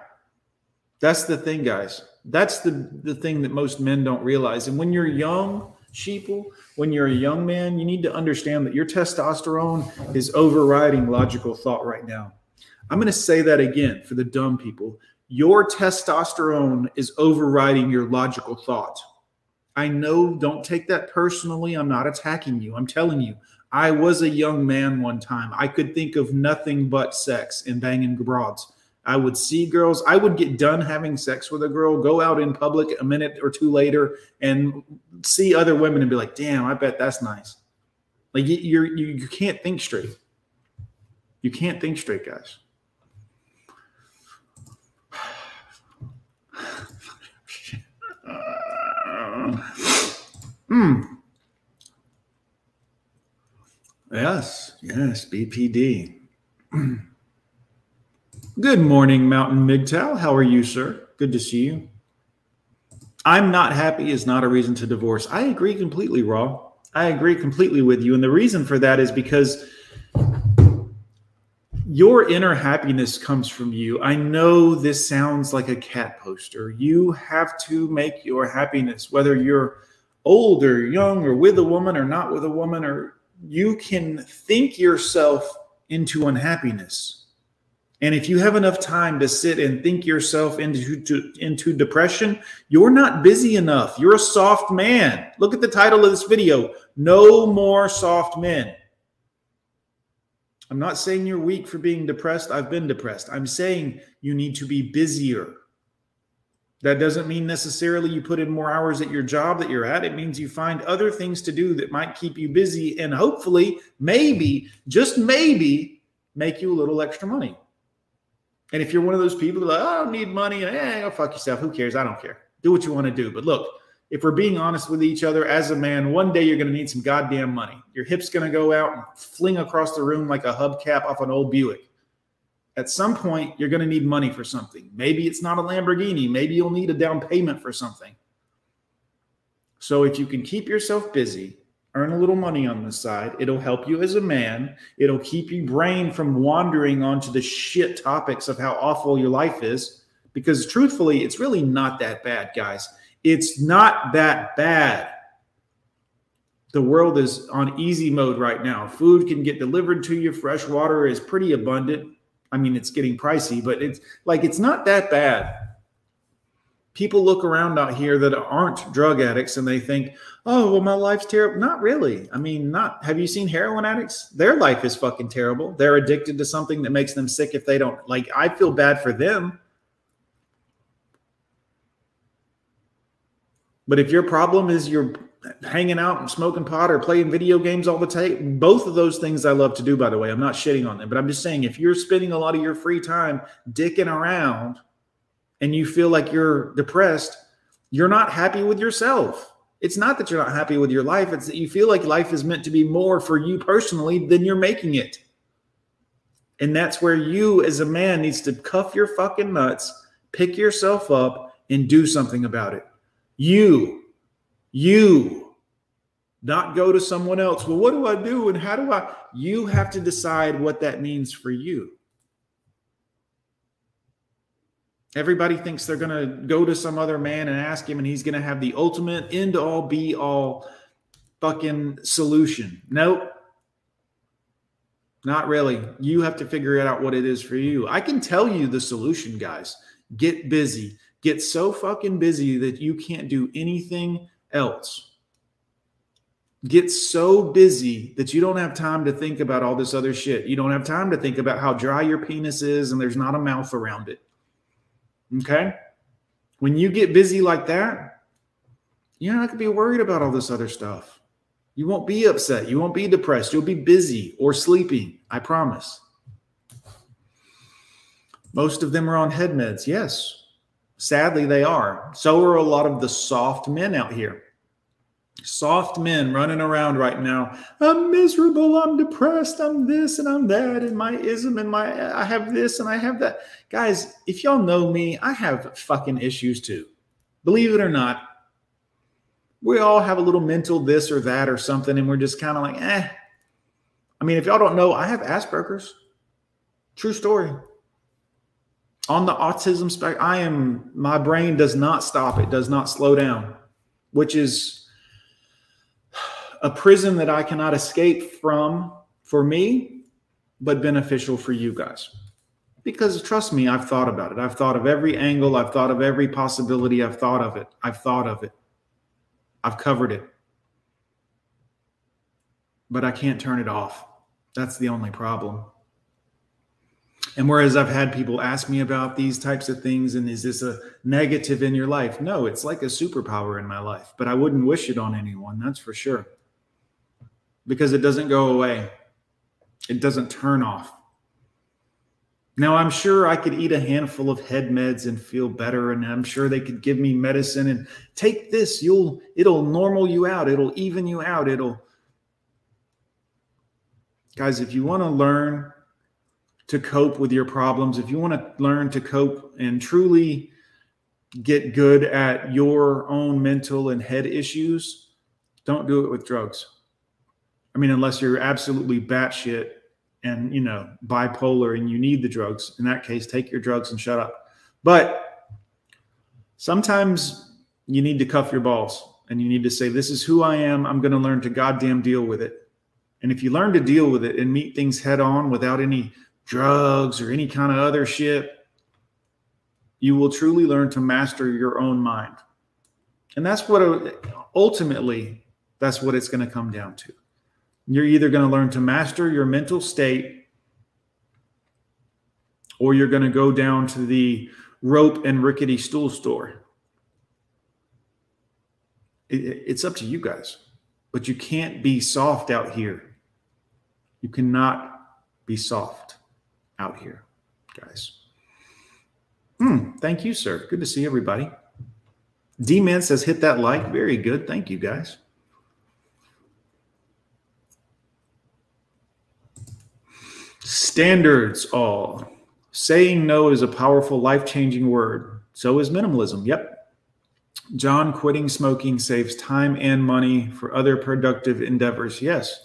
That's the thing, guys. That's the, the thing that most men don't realize. And when you're young, sheeple, when you're a young man, you need to understand that your testosterone is overriding logical thought right now. I'm going to say that again for the dumb people your testosterone is overriding your logical thought. I know, don't take that personally. I'm not attacking you. I'm telling you, I was a young man one time. I could think of nothing but sex and banging broads. I would see girls, I would get done having sex with a girl, go out in public a minute or two later and see other women and be like, damn, I bet that's nice. Like you're, you, you can't think straight. You can't think straight, guys. Hmm. Yes, yes, BPD. Good morning, Mountain MGTOW. How are you, sir? Good to see you. I'm not happy is not a reason to divorce. I agree completely, Raw. I agree completely with you. And the reason for that is because your inner happiness comes from you. I know this sounds like a cat poster. You have to make your happiness, whether you're old or young or with a woman or not with a woman, or you can think yourself into unhappiness. And if you have enough time to sit and think yourself into, to, into depression, you're not busy enough. You're a soft man. Look at the title of this video No More Soft Men. I'm not saying you're weak for being depressed. I've been depressed. I'm saying you need to be busier. That doesn't mean necessarily you put in more hours at your job that you're at. It means you find other things to do that might keep you busy and hopefully, maybe, just maybe, make you a little extra money. And if you're one of those people that like, oh, I don't need money, eh, go fuck yourself. Who cares? I don't care. Do what you want to do. But look, if we're being honest with each other as a man, one day you're going to need some goddamn money. Your hip's going to go out and fling across the room like a hubcap off an old Buick at some point you're going to need money for something. Maybe it's not a Lamborghini. Maybe you'll need a down payment for something. So if you can keep yourself busy, earn a little money on the side, it'll help you as a man. It'll keep your brain from wandering onto the shit topics of how awful your life is. Because truthfully, it's really not that bad, guys. It's not that bad. The world is on easy mode right now. Food can get delivered to you, fresh water is pretty abundant I mean, it's getting pricey, but it's like it's not that bad. People look around out here that aren't drug addicts and they think, oh, well, my life's terrible. Not really. I mean, not. Have you seen heroin addicts? Their life is fucking terrible. They're addicted to something that makes them sick if they don't. Like, I feel bad for them. But if your problem is you're hanging out and smoking pot or playing video games all the time. Both of those things I love to do, by the way. I'm not shitting on them, but I'm just saying if you're spending a lot of your free time dicking around and you feel like you're depressed, you're not happy with yourself. It's not that you're not happy with your life, it's that you feel like life is meant to be more for you personally than you're making it. And that's where you, as a man, needs to cuff your fucking nuts, pick yourself up, and do something about it. You you, not go to someone else. Well, what do I do and how do I? You have to decide what that means for you. Everybody thinks they're going to go to some other man and ask him, and he's going to have the ultimate end all be all fucking solution. Nope. Not really. You have to figure it out what it is for you. I can tell you the solution, guys. Get busy. Get so fucking busy that you can't do anything else. Get so busy that you don't have time to think about all this other shit. You don't have time to think about how dry your penis is and there's not a mouth around it. Okay? When you get busy like that, you're not going to be worried about all this other stuff. You won't be upset. You won't be depressed. You'll be busy or sleeping. I promise. Most of them are on head meds. Yes. Sadly, they are. So are a lot of the soft men out here. Soft men running around right now. I'm miserable. I'm depressed. I'm this and I'm that. And my ism and my, I have this and I have that. Guys, if y'all know me, I have fucking issues too. Believe it or not. We all have a little mental this or that or something. And we're just kind of like, eh. I mean, if y'all don't know, I have Asperger's. True story on the autism spectrum, I am my brain does not stop. It does not slow down, which is a prison that I cannot escape from for me, but beneficial for you guys. Because trust me, I've thought about it. I've thought of every angle, I've thought of every possibility, I've thought of it. I've thought of it. I've covered it. But I can't turn it off. That's the only problem. And whereas I've had people ask me about these types of things, and is this a negative in your life? No, it's like a superpower in my life, but I wouldn't wish it on anyone, that's for sure. Because it doesn't go away, it doesn't turn off. Now, I'm sure I could eat a handful of head meds and feel better, and I'm sure they could give me medicine and take this. You'll, it'll normal you out, it'll even you out, it'll. Guys, if you want to learn to cope with your problems, if you want to learn to cope and truly get good at your own mental and head issues, don't do it with drugs. I mean, unless you're absolutely batshit and you know bipolar and you need the drugs. In that case, take your drugs and shut up. But sometimes you need to cuff your balls and you need to say, "This is who I am. I'm going to learn to goddamn deal with it." And if you learn to deal with it and meet things head on without any drugs or any kind of other shit, you will truly learn to master your own mind. And that's what uh, ultimately that's what it's going to come down to. You're either going to learn to master your mental state or you're going to go down to the rope and rickety stool store. It's up to you guys, but you can't be soft out here. You cannot be soft out here, guys. Hmm, thank you, sir. Good to see everybody. D Man says, hit that like. Very good. Thank you, guys. Standards all. Saying no is a powerful, life changing word. So is minimalism. Yep. John, quitting smoking saves time and money for other productive endeavors. Yes.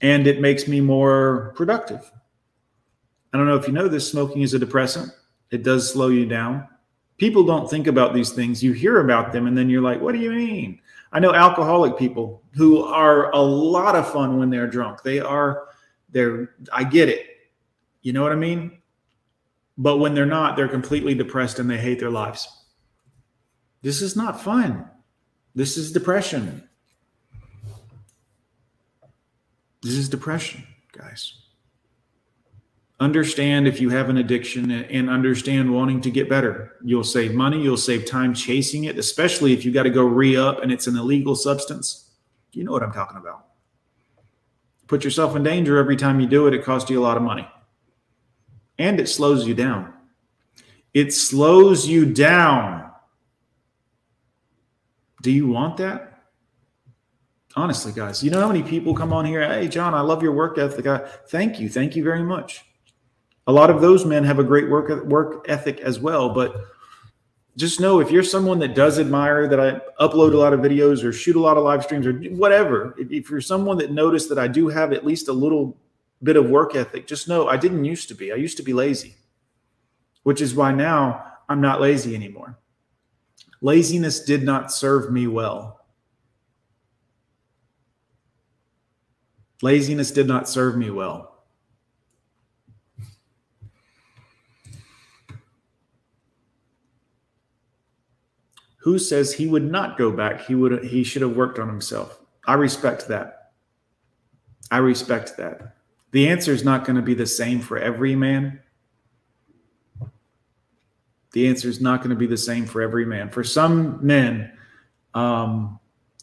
And it makes me more productive. I don't know if you know this smoking is a depressant, it does slow you down. People don't think about these things. You hear about them, and then you're like, what do you mean? I know alcoholic people who are a lot of fun when they're drunk. They are, they're, I get it. You know what I mean? But when they're not, they're completely depressed and they hate their lives. This is not fun. This is depression. This is depression, guys. Understand if you have an addiction and understand wanting to get better. You'll save money, you'll save time chasing it, especially if you got to go re up and it's an illegal substance. You know what I'm talking about. Put yourself in danger every time you do it, it costs you a lot of money and it slows you down. It slows you down. Do you want that? Honestly, guys, you know how many people come on here? Hey, John, I love your work ethic. I, thank you. Thank you very much. A lot of those men have a great work work ethic as well, but just know if you're someone that does admire that I upload a lot of videos or shoot a lot of live streams or whatever, if you're someone that noticed that I do have at least a little bit of work ethic, just know I didn't used to be. I used to be lazy, which is why now I'm not lazy anymore. Laziness did not serve me well. Laziness did not serve me well. Who says he would not go back? He would he should have worked on himself. I respect that. I respect that. The answer is not going to be the same for every man. The answer is not going to be the same for every man. For some men, um,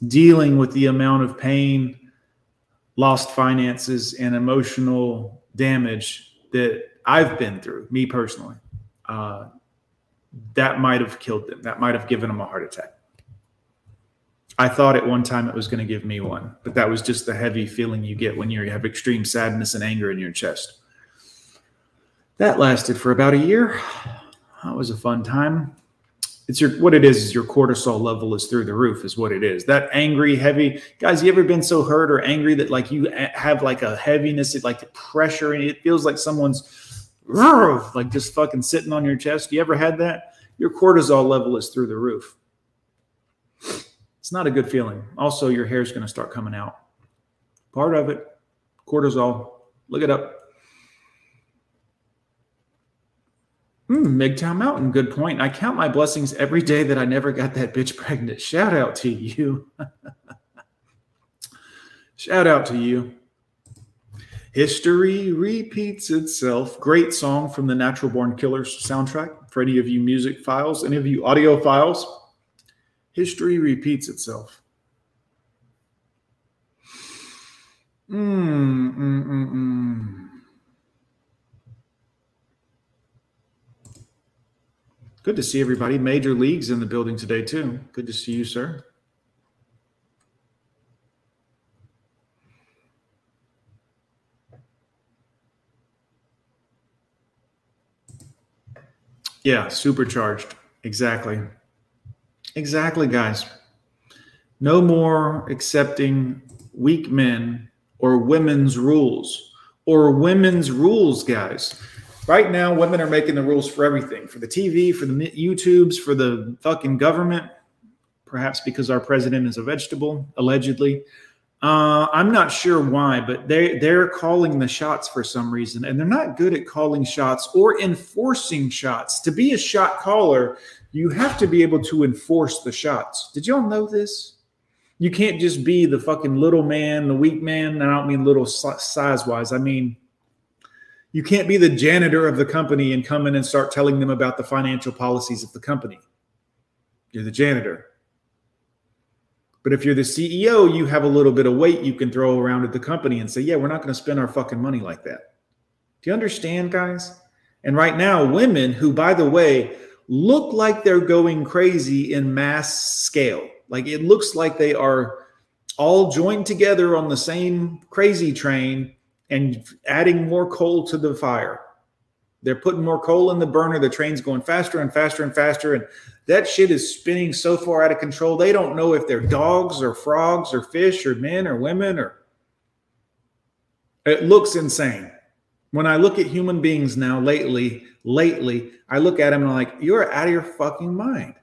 dealing with the amount of pain, lost finances, and emotional damage that I've been through, me personally, uh, that might have killed them. That might have given them a heart attack. I thought at one time it was going to give me one, but that was just the heavy feeling you get when you have extreme sadness and anger in your chest. That lasted for about a year. That was a fun time. It's your what it is is your cortisol level is through the roof is what it is. That angry, heavy guys. You ever been so hurt or angry that like you have like a heaviness, it like pressure, and it feels like someone's like just fucking sitting on your chest. You ever had that? Your cortisol level is through the roof it's not a good feeling. Also, your hair is going to start coming out. Part of it, cortisol. Look it up. Mm, Mountain, good point. I count my blessings every day that I never got that bitch pregnant. Shout out to you. Shout out to you. History repeats itself. Great song from the Natural Born Killers soundtrack. For any of you music files, any of you audiophiles, history repeats itself. Mm, mm, mm. Good to see everybody. Major leagues in the building today, too. Good to see you, sir. Yeah, supercharged. Exactly. Exactly, guys. No more accepting weak men or women's rules or women's rules, guys. Right now, women are making the rules for everything for the TV, for the YouTubes, for the fucking government, perhaps because our president is a vegetable, allegedly. Uh, I'm not sure why, but they they're calling the shots for some reason, and they're not good at calling shots or enforcing shots. To be a shot caller, you have to be able to enforce the shots. Did y'all know this? You can't just be the fucking little man, the weak man. I don't mean little size wise. I mean, You can't be the janitor of the company and come in and start telling them about the financial policies of the company. You're the janitor. But if you're the CEO, you have a little bit of weight you can throw around at the company and say, yeah, we're not going to spend our fucking money like that. Do you understand, guys? And right now, women who, by the way, look like they're going crazy in mass scale, like it looks like they are all joined together on the same crazy train and adding more coal to the fire. They're putting more coal in the burner. The train's going faster and faster and faster. And that shit is spinning so far out of control. They don't know if they're dogs or frogs or fish or men or women or. It looks insane. When I look at human beings now lately, lately, I look at them and I'm like, you're out of your fucking mind.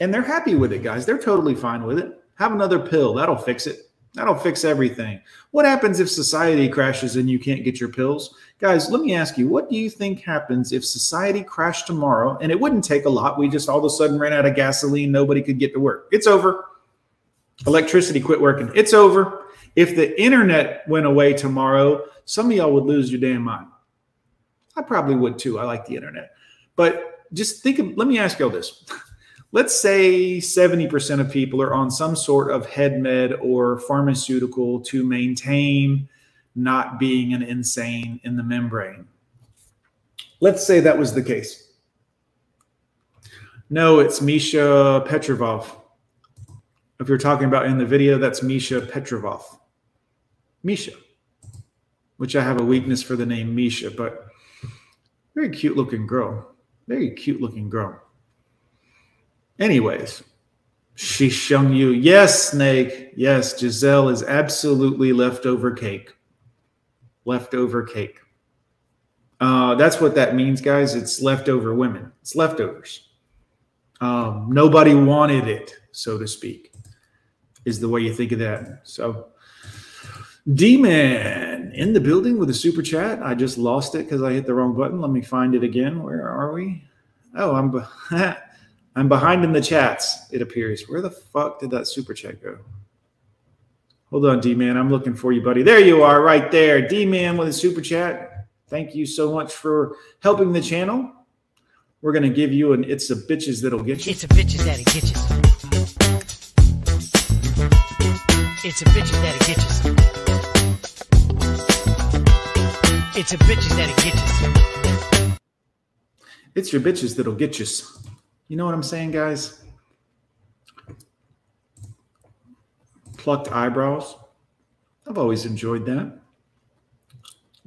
And they're happy with it, guys. They're totally fine with it. Have another pill. That'll fix it. That'll fix everything. What happens if society crashes and you can't get your pills? Guys, let me ask you, what do you think happens if society crashed tomorrow and it wouldn't take a lot? We just all of a sudden ran out of gasoline, nobody could get to work. It's over. Electricity quit working. It's over. If the internet went away tomorrow, some of y'all would lose your damn mind. I probably would too. I like the internet. But just think of, let me ask y'all this let's say 70% of people are on some sort of head med or pharmaceutical to maintain not being an insane in the membrane. Let's say that was the case. No, it's Misha Petrovov. If you're talking about in the video, that's Misha Petrovov. Misha, which I have a weakness for the name Misha, but very cute looking girl. Very cute looking girl. Anyways, she shung you. Yes, Snake. Yes, Gisele is absolutely leftover cake. Leftover cake. Uh, that's what that means, guys. It's leftover women. It's leftovers. Um, nobody wanted it, so to speak, is the way you think of that. So, D Man in the building with a super chat. I just lost it because I hit the wrong button. Let me find it again. Where are we? Oh, I'm. I'm behind in the chats, it appears. Where the fuck did that super chat go? Hold on, D Man. I'm looking for you, buddy. There you are, right there. D Man with a super chat. Thank you so much for helping the channel. We're going to give you an It's a Bitches That'll Get You. It's a bitches that'll get you. It's a bitches that'll get you. It's a bitches that'll get you. It's your bitches that'll get you. You know what I'm saying, guys? Plucked eyebrows. I've always enjoyed that.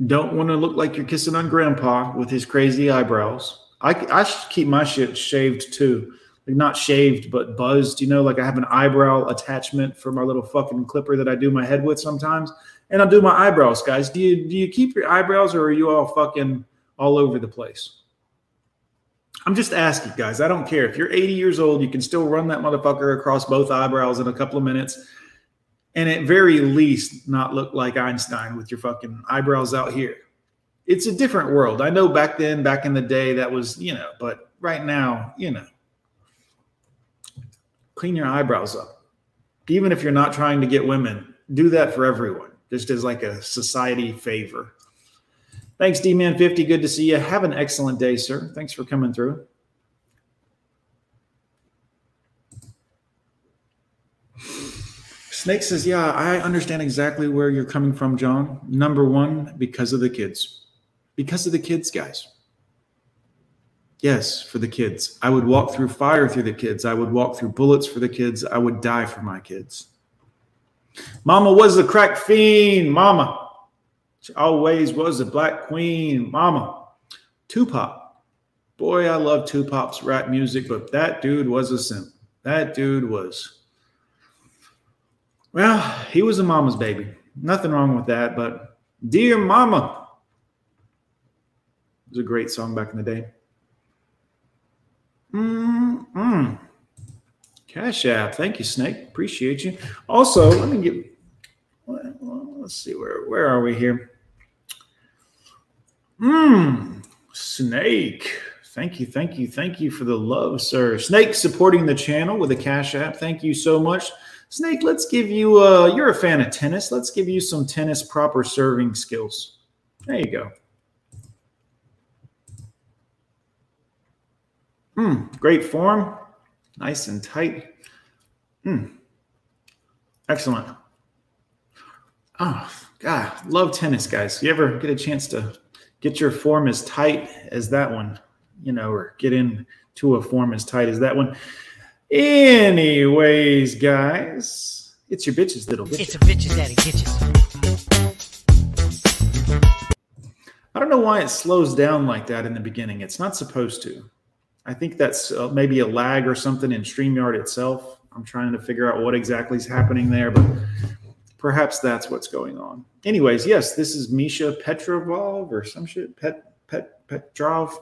Don't want to look like you're kissing on grandpa with his crazy eyebrows. I, I keep my shit shaved too. Like not shaved, but buzzed. You know, like I have an eyebrow attachment for my little fucking clipper that I do my head with sometimes. And I'll do my eyebrows, guys. Do you do you keep your eyebrows or are you all fucking all over the place? I'm just asking, guys. I don't care. If you're 80 years old, you can still run that motherfucker across both eyebrows in a couple of minutes. And at very least, not look like Einstein with your fucking eyebrows out here. It's a different world. I know back then, back in the day, that was, you know, but right now, you know, clean your eyebrows up. Even if you're not trying to get women, do that for everyone, just as like a society favor. Thanks, D Man 50. Good to see you. Have an excellent day, sir. Thanks for coming through. Snake says, Yeah, I understand exactly where you're coming from, John. Number one, because of the kids. Because of the kids, guys. Yes, for the kids. I would walk through fire through the kids. I would walk through bullets for the kids. I would die for my kids. Mama was a crack fiend. Mama. She always was a black queen, mama. Tupac. Boy, I love Tupac's rap music, but that dude was a simp. That dude was, well, he was a mama's baby. Nothing wrong with that, but Dear Mama it was a great song back in the day. Mm-mm. Cash App. Thank you, Snake. Appreciate you. Also, let me get, let's see, where, where are we here? Mmm, Snake. Thank you, thank you, thank you for the love, sir. Snake supporting the channel with a Cash App. Thank you so much. Snake, let's give you, uh, you're a fan of tennis. Let's give you some tennis proper serving skills. There you go. Hmm, great form, nice and tight. Hmm, excellent. Oh, God, love tennis, guys. You ever get a chance to get your form as tight as that one, you know, or get into a form as tight as that one? Anyways, guys, it's your bitches that'll get It's a bitches that'll get you. I don't know why it slows down like that in the beginning. It's not supposed to. I think that's uh, maybe a lag or something in StreamYard itself. I'm trying to figure out what exactly is happening there, but perhaps that's what's going on. Anyways, yes, this is Misha Petrovov or some shit. Pet Pet Petrov.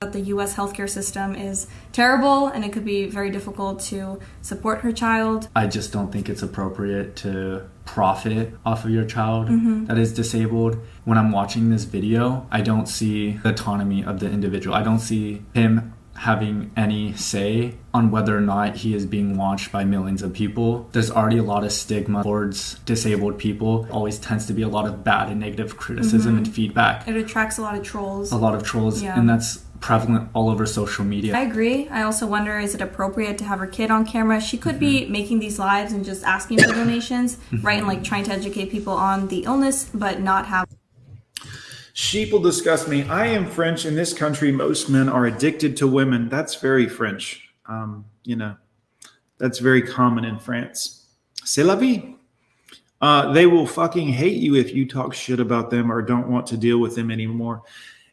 that the US healthcare system is terrible and it could be very difficult to support her child. I just don't think it's appropriate to profit off of your child mm-hmm. that is disabled. When I'm watching this video, I don't see the autonomy of the individual. I don't see him having any say on whether or not he is being watched by millions of people. There's already a lot of stigma towards disabled people. Always tends to be a lot of bad and negative criticism and mm-hmm. feedback. It attracts a lot of trolls. A lot of trolls, Yeah. and that's prevalent all over social media. I agree. I also wonder is it appropriate to have her kid on camera? She could be mm-hmm. making these lives and just asking for donations, mm-hmm. right? And like trying to educate people on the illness, but not have Sheep will disgust me. I am French. In this country, most men are addicted to women. That's very French. Um, you know, that's very common in France. C'est la vie. Uh, they will fucking hate you if you talk shit about them or don't want to deal with them anymore.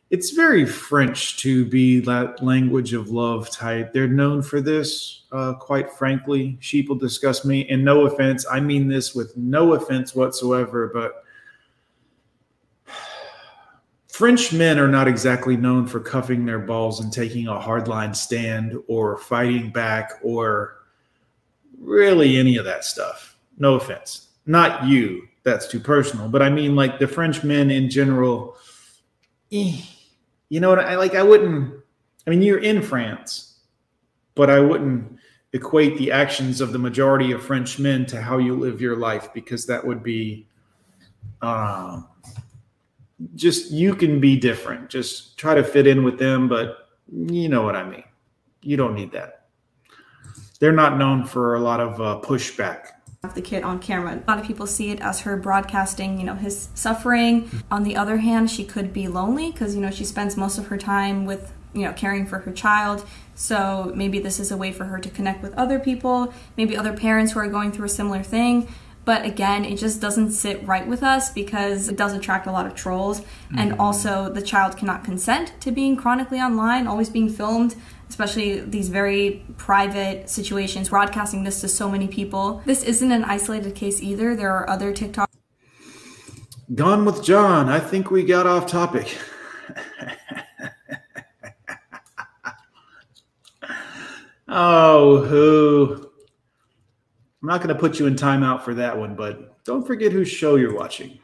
It's very French to be that language of love type. They're known for this, uh, quite frankly. Sheep will disgust me. And no offense, I mean this with no offense whatsoever, but French men are not exactly known for cuffing their balls and taking a hardline stand or fighting back or really any of that stuff. No offense. Not you. That's too personal. But I mean, like the French men in general, eh, you know what? I like, I wouldn't, I mean, you're in France, but I wouldn't equate the actions of the majority of French men to how you live your life because that would be, um, just you can be different. Just try to fit in with them, but you know what I mean. You don't need that. They're not known for a lot of uh, pushback. the kid on camera. A lot of people see it as her broadcasting, you know, his suffering. On the other hand, she could be lonely because, you know, she spends most of her time with, you know, caring for her child. So maybe this is a way for her to connect with other people, maybe other parents who are going through a similar thing. But again, it just doesn't sit right with us because it does attract a lot of trolls. And mm-hmm. also, the child cannot consent to being chronically online, always being filmed, especially these very private situations, broadcasting this to so many people. This isn't an isolated case either. There are other TikTok Gone with John. I think we got off topic. oh, who? I'm not going to put you in timeout for that one, but don't forget whose show you're watching.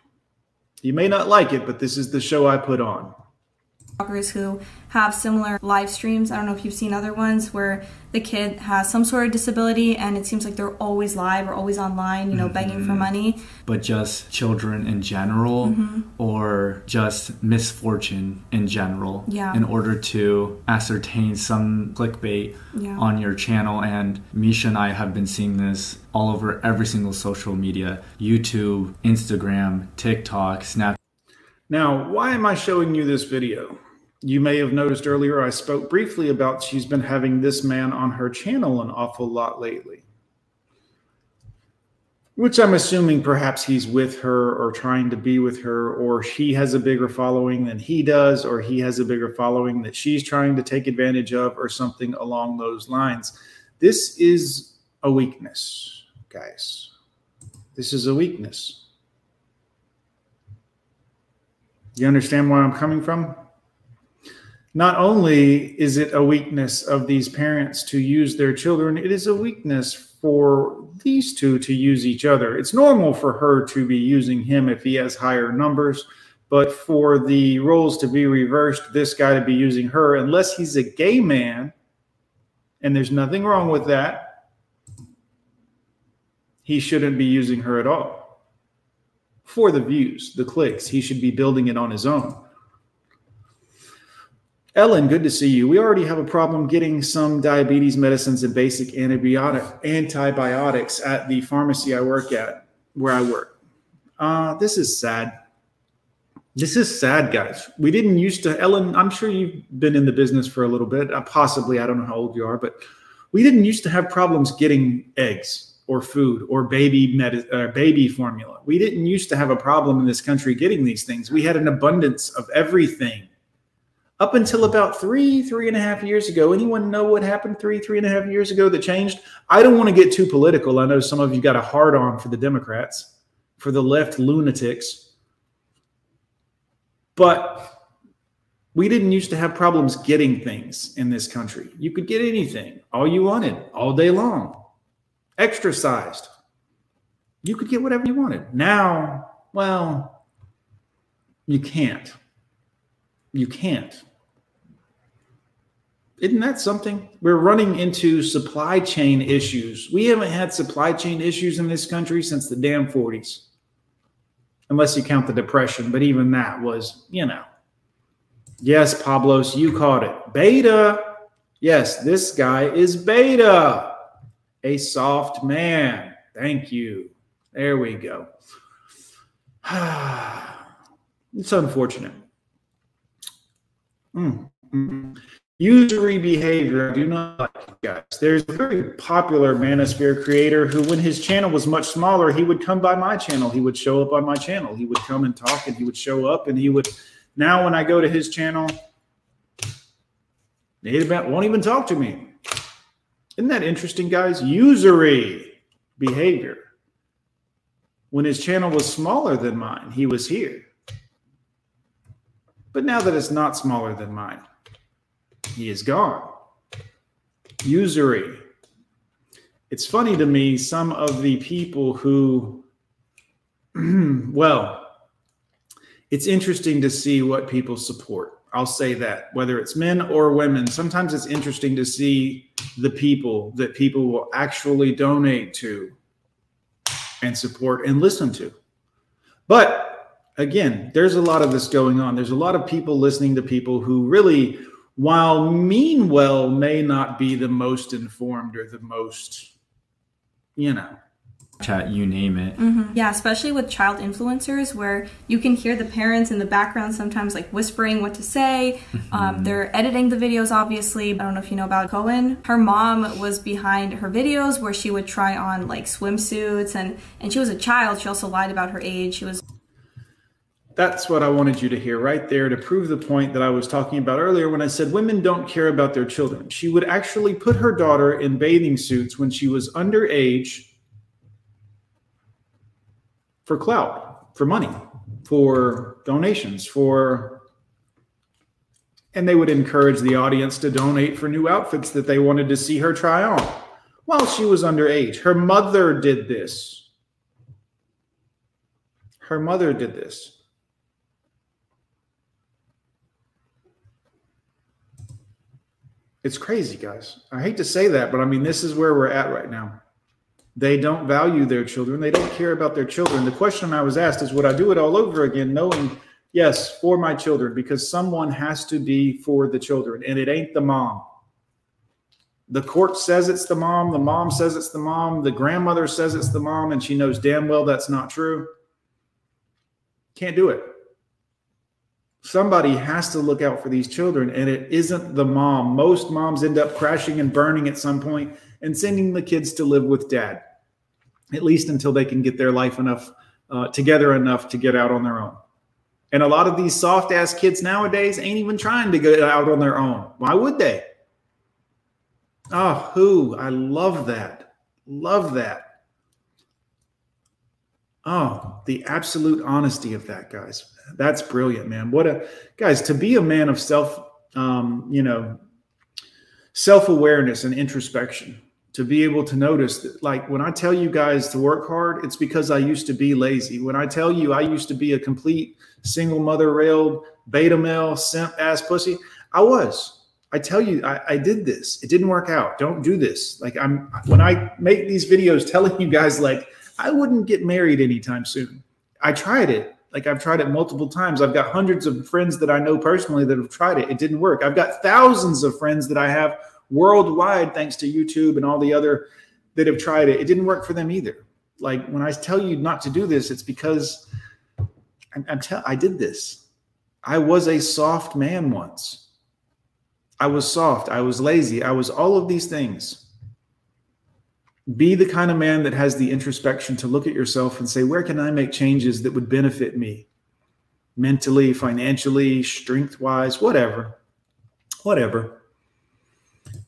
You may not like it, but this is the show I put on. TikTokers who have similar live streams. I don't know if you've seen other ones where the kid has some sort of disability and it seems like they're always live or always online, you know, begging for money. but just children in general Mm-hmm. or just misfortune in general Yeah. in order to ascertain some clickbait Yeah. on your channel and Misha and I have been seeing this all over every single social media YouTube Instagram TikTok Snap Now, why am I showing you this video? You may have noticed earlier I spoke briefly about she's been having this man on her channel an awful lot lately. Which I'm assuming perhaps he's with her or trying to be with her, or she has a bigger following than he does, or he has a bigger following that she's trying to take advantage of, or something along those lines. This is a weakness, guys. This is a weakness. You understand where I'm coming from? Not only is it a weakness of these parents to use their children, it is a weakness for these two to use each other. It's normal for her to be using him if he has higher numbers, but for the roles to be reversed, this guy to be using her, unless he's a gay man, and there's nothing wrong with that, he shouldn't be using her at all for the views, the clicks. He should be building it on his own. Ellen, good to see you. We already have a problem getting some diabetes medicines and basic antibiotic antibiotics at the pharmacy I work at, where I work. Uh, this is sad. This is sad, guys. We didn't used to, Ellen. I'm sure you've been in the business for a little bit. Uh, possibly, I don't know how old you are, but we didn't used to have problems getting eggs or food or baby med- uh, baby formula. We didn't used to have a problem in this country getting these things. We had an abundance of everything up until about three, three and a half years ago. Anyone know what happened three, three and a half years ago that changed? I don't want to get too political. I know some of you got a hard on for the Democrats, for the left lunatics. But we didn't used to have problems getting things in this country. You could get anything, all you wanted, all day long, extra sized. You could get whatever you wanted. Now, well, you can't. You can't. Isn't that something? We're running into supply chain issues. We haven't had supply chain issues in this country since the damn 40s, unless you count the Depression. But even that was, you know. Yes, Pablos, you caught it. Beta. Yes, this guy is beta, a soft man. Thank you. There we go. it's unfortunate. Mm. Usury behavior, I do not like guys. There's a very popular Manosphere creator who, when his channel was much smaller, he would come by my channel. He would show up on my channel. He would come and talk and he would show up and he would. Now, when I go to his channel, they won't even talk to me. Isn't that interesting, guys? Usury behavior. When his channel was smaller than mine, he was here. But now that it's not smaller than mine, he is gone. Usury. It's funny to me, some of the people who, well, it's interesting to see what people support. I'll say that, whether it's men or women. Sometimes it's interesting to see the people that people will actually donate to and support and listen to. But again, there's a lot of this going on. There's a lot of people listening to people who really while mean well may not be the most informed or the most, you know, chat, you name it. Mm-hmm. Yeah, especially with child influencers, where you can hear the parents in the background sometimes like whispering what to say. Mm-hmm. Um, they're editing the videos, obviously. I don't know if you know about Cohen. Her mom was behind her videos where she would try on like swimsuits, and and she was a child. She also lied about her age. She was that's what I wanted you to hear right there to prove the point that I was talking about earlier when I said women don't care about their children. She would actually put her daughter in bathing suits when she was underage for clout, for money, for donations, for and they would encourage the audience to donate for new outfits that they wanted to see her try on while she was underage. Her mother did this. Her mother did this. It's crazy, guys. I hate to say that, but I mean, this is where we're at right now. They don't value their children. They don't care about their children. The question I was asked is would I do it all over again, knowing, yes, for my children, because someone has to be for the children, and it ain't the mom. The court says it's the mom. The mom says it's the mom. The grandmother says it's the mom, and she knows damn well that's not true. Can't do it somebody has to look out for these children and it isn't the mom. Most moms end up crashing and burning at some point and sending the kids to live with dad at least until they can get their life enough uh, together enough to get out on their own. And a lot of these soft ass kids nowadays ain't even trying to get out on their own. Why would they? Oh who? I love that. Love that Oh, the absolute honesty of that, guys. That's brilliant, man. What a guys to be a man of self, um, you know, self awareness and introspection. To be able to notice that, like when I tell you guys to work hard, it's because I used to be lazy. When I tell you I used to be a complete single mother railed beta male simp ass pussy, I was. I tell you, I, I did this. It didn't work out. Don't do this. Like I'm when I make these videos telling you guys like I wouldn't get married anytime soon. I tried it Like I've tried it multiple times. I've got hundreds of friends that I know personally that have tried it. It didn't work. I've got thousands of friends that I have worldwide, thanks to YouTube and all the other that have tried it. It didn't work for them either. Like when I tell you not to do this, it's because I'm, I'm tell I did this. I was a soft man once. I was soft. I was lazy. I was all of these things. Be the kind of man that has the introspection to look at yourself and say, where can I make changes that would benefit me mentally, financially, strength wise, whatever. Whatever.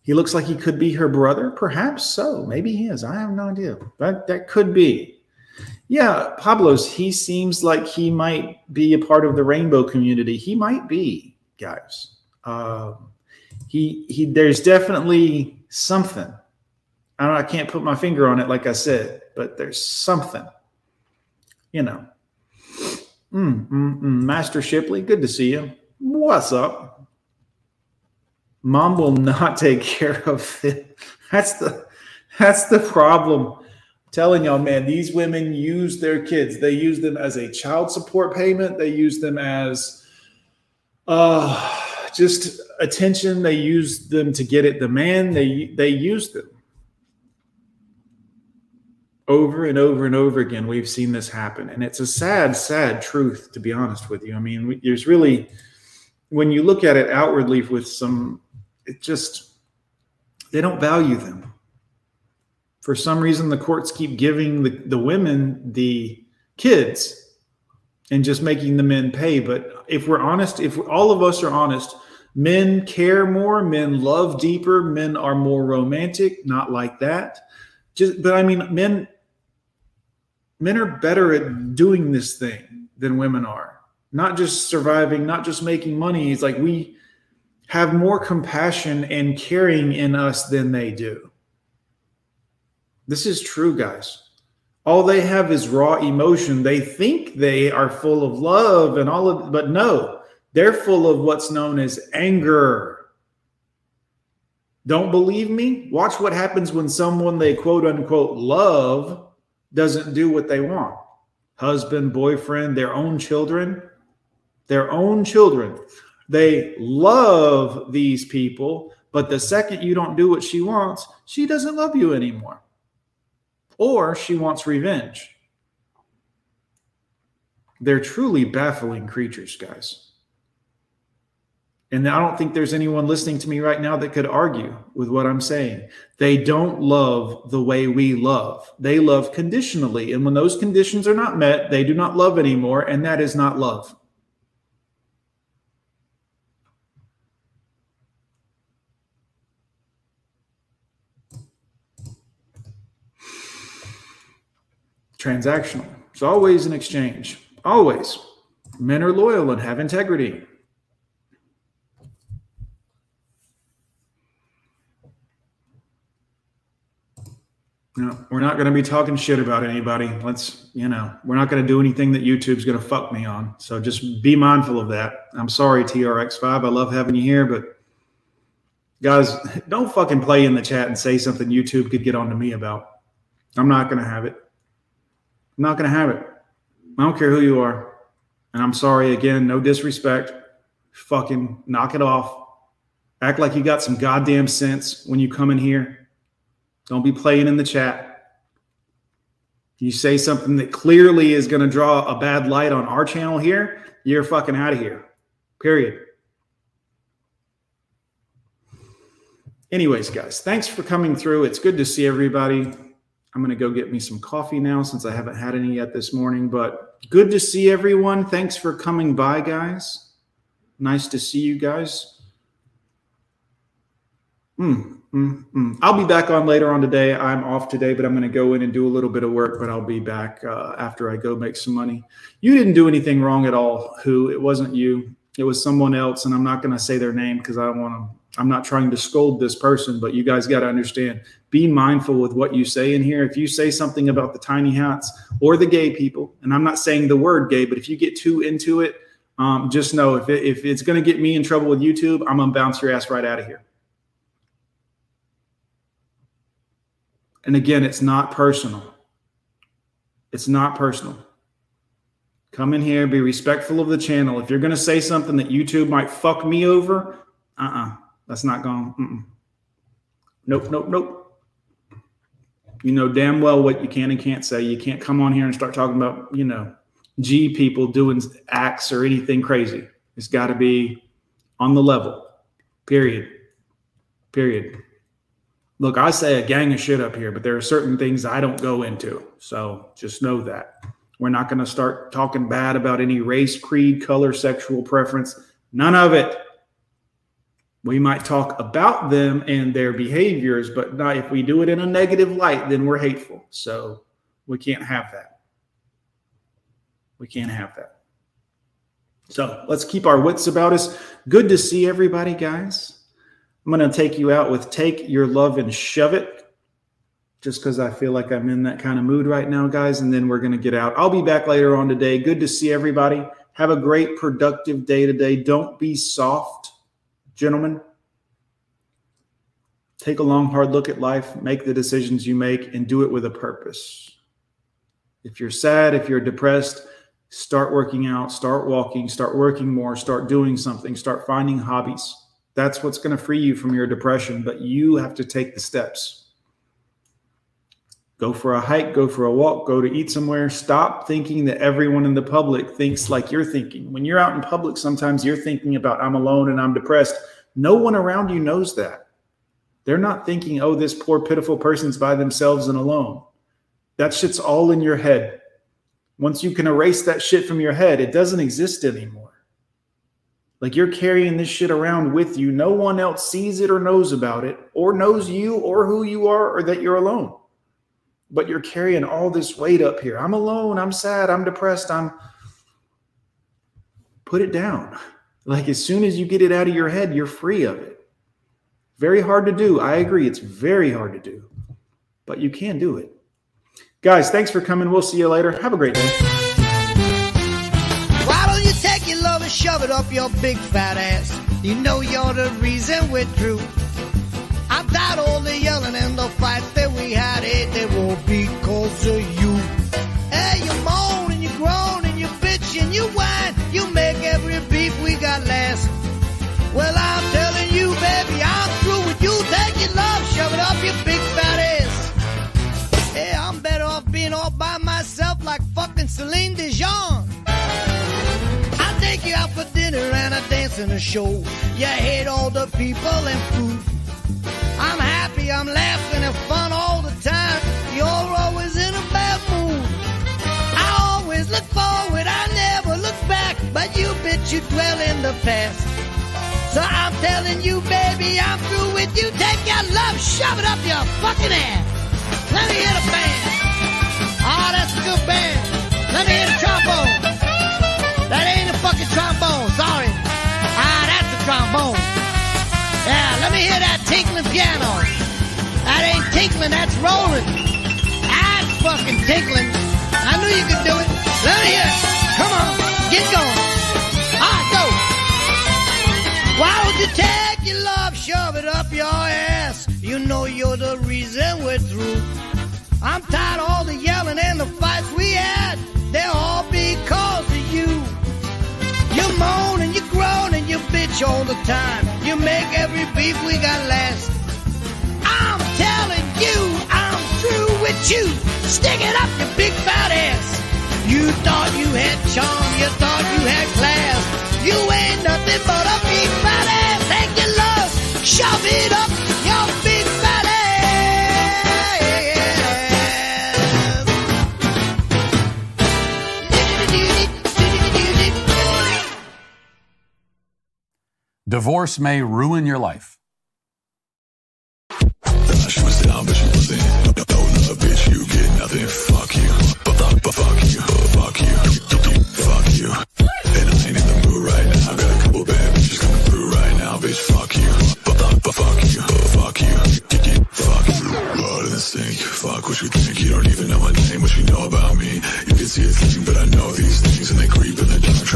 He looks like he could be her brother. Perhaps so. Maybe he is. I have no idea. But that could be. Yeah, Pablo's, he seems like he might be a part of the rainbow community. He might be, guys. Uh, he he there's definitely something I don't I can't put my finger on it like I said, but there's something, you know. Mm, mm, mm. Master Shipley, good to see you. What's up? Mom will not take care of it. That's the that's the problem. I'm telling y'all, man, these women use their kids. They use them as a child support payment. They use them as uh just attention. They use them to get at the man. They they use them over and over and over again we've seen this happen. And it's a sad sad truth to be honest with you. I mean there's really when you look at it outwardly with some it just they don't value them. For some reason the courts keep giving the, the women the kids and just making the men pay. But if we're honest if all of us are honest men care more men love deeper men are more romantic not like that. Just but i mean men men are better at doing this thing than women are. Not just surviving not just making money. It's like we have more compassion and caring in us than they do. This is true guys. All they have is raw emotion. They think they are full of love and all of but no they're full of what's known as anger. Don't believe me? Watch what happens when someone they quote unquote love doesn't do what they want husband, boyfriend, their own children, their own children. They love these people, but the second you don't do what she wants, she doesn't love you anymore. Or she wants revenge. They're truly baffling creatures, guys. And I don't think there's anyone listening to me right now that could argue with what I'm saying. They don't love the way we love. They love conditionally. And when those conditions are not met, they do not love anymore. And that is not love. Transactional. It's always an exchange. Always. Men are loyal and have integrity. No, we're not going to be talking shit about anybody. Let's, you know, we're not going to do anything that YouTube's going to fuck me on. So just be mindful of that. I'm sorry, TRX5. I love having you here, but guys, don't fucking play in the chat and say something YouTube could get onto me about. I'm not going to have it. I'm not going to have it. I don't care who you are. And I'm sorry again, no disrespect. Fucking knock it off. Act like you got some goddamn sense when you come in here don't be playing in the chat. you say something that clearly is going to draw a bad light on our channel here, you're fucking out of here. Period. Anyways, guys, thanks for coming through. It's good to see everybody. I'm going to go get me some coffee now since I haven't had any yet this morning, but good to see everyone. Thanks for coming by, guys. Nice to see you guys. Hmm. Mm-hmm. I'll be back on later on today. I'm off today, but I'm going to go in and do a little bit of work. But I'll be back uh, after I go make some money. You didn't do anything wrong at all. Who? It wasn't you. It was someone else, and I'm not going to say their name because I don't want to. I'm not trying to scold this person, but you guys got to understand. Be mindful with what you say in here. If you say something about the tiny hats or the gay people, and I'm not saying the word gay, but if you get too into it, um, just know if it, if it's going to get me in trouble with YouTube, I'm going to bounce your ass right out of here. And again, it's not personal. It's not personal. Come in here, be respectful of the channel. If you're going to say something that YouTube might fuck me over, uh uh-uh, uh, that's not going. Mm-mm. Nope, nope, nope. You know damn well what you can and can't say. You can't come on here and start talking about, you know, G people doing acts or anything crazy. It's got to be on the level. Period. Period. Look, I say a gang of shit up here, but there are certain things I don't go into. So just know that. We're not going to start talking bad about any race, creed, color, sexual preference. None of it. We might talk about them and their behaviors, but not if we do it in a negative light, then we're hateful. So we can't have that. We can't have that. So let's keep our wits about us. Good to see everybody, guys. I'm going to take you out with Take Your Love and Shove It, just because I feel like I'm in that kind of mood right now, guys. And then we're going to get out. I'll be back later on today. Good to see everybody. Have a great, productive day today. Don't be soft Gentlemen, take a long, hard look at life, make the decisions you make, and do it with a purpose. If you're sad, if you're depressed, start working out, start walking, start working more, start doing something, start finding hobbies. That's what's going to free you from your depression, but you have to take the steps. Go for a hike, go for a walk, go to eat somewhere. Stop thinking that everyone in the public thinks like you're thinking. When you're out in public, sometimes you're thinking about, I'm alone and I'm depressed. No one around you knows that. They're not thinking, oh, this poor, pitiful person's by themselves and alone. That shit's all in your head. Once you can erase that shit from your head, it doesn't exist anymore. Like you're carrying this shit around with you. No one else sees it or knows about it, or knows you or who you are, or that you're alone but you're carrying all this weight up here. I'm alone. I'm sad. I'm depressed. I'm. Put it down. Like as soon as you get it out of your head, you're free of it. Very hard to do. I agree. It's very hard to do, but you can do it. Guys, thanks for coming. We'll see you later. Have a great day. Shove it up your big fat ass? You know you're the reason we're through. I've died all the yelling and the fights that we had. It they be cause of you. Hey, you moan and you groan and you bitch and you whine. You make every beef we got last. Well, I'm telling you, baby, I'm through with you. Take your love, shove it up your big fat ass. Hey, I'm better off being all by myself like fucking Celine. A dance and a show. You hate all the people and food. I'm happy, I'm laughing and fun all the time. You're always in a bad mood. I always look forward, I never look back. But you bitch, you dwell in the past. So I'm telling you, baby, I'm through with you. Take your love, shove it up your fucking ass. Let me hit a band. Oh, that's a good band. Let me hit a trombone. Trombone. Yeah, let me hear that tinkling piano. That ain't tinkling, that's rolling. That's fucking tinkling. I knew you could do it. Let me hear it. Come on, get going. Ah, go. Why would you take your love, shove it up your ass? You know you're the reason we're through. I'm tired of all the yelling and the fights we had. They're all you bitch all the time. You make every beef we got last. I'm telling you, I'm through with you. Stick it up, you big fat ass. You thought you had charm, you thought you had class. You ain't nothing but a big fat ass. Take your love, shove it up Divorce may ruin your life. She was down, but she wasn't. No, no, no, bitch, you get nothing. Fuck you. Fuck you. Fuck you. Fuck you. And I ain't in the mood right now. Got a couple bad bitches coming through right now, bitch. Fuck you. Fuck you. Fuck you. Fuck you. Blood in the sink. Fuck what you think. You don't even know my name. What you know about me. You can see thing, but I know these things. And they creep trying to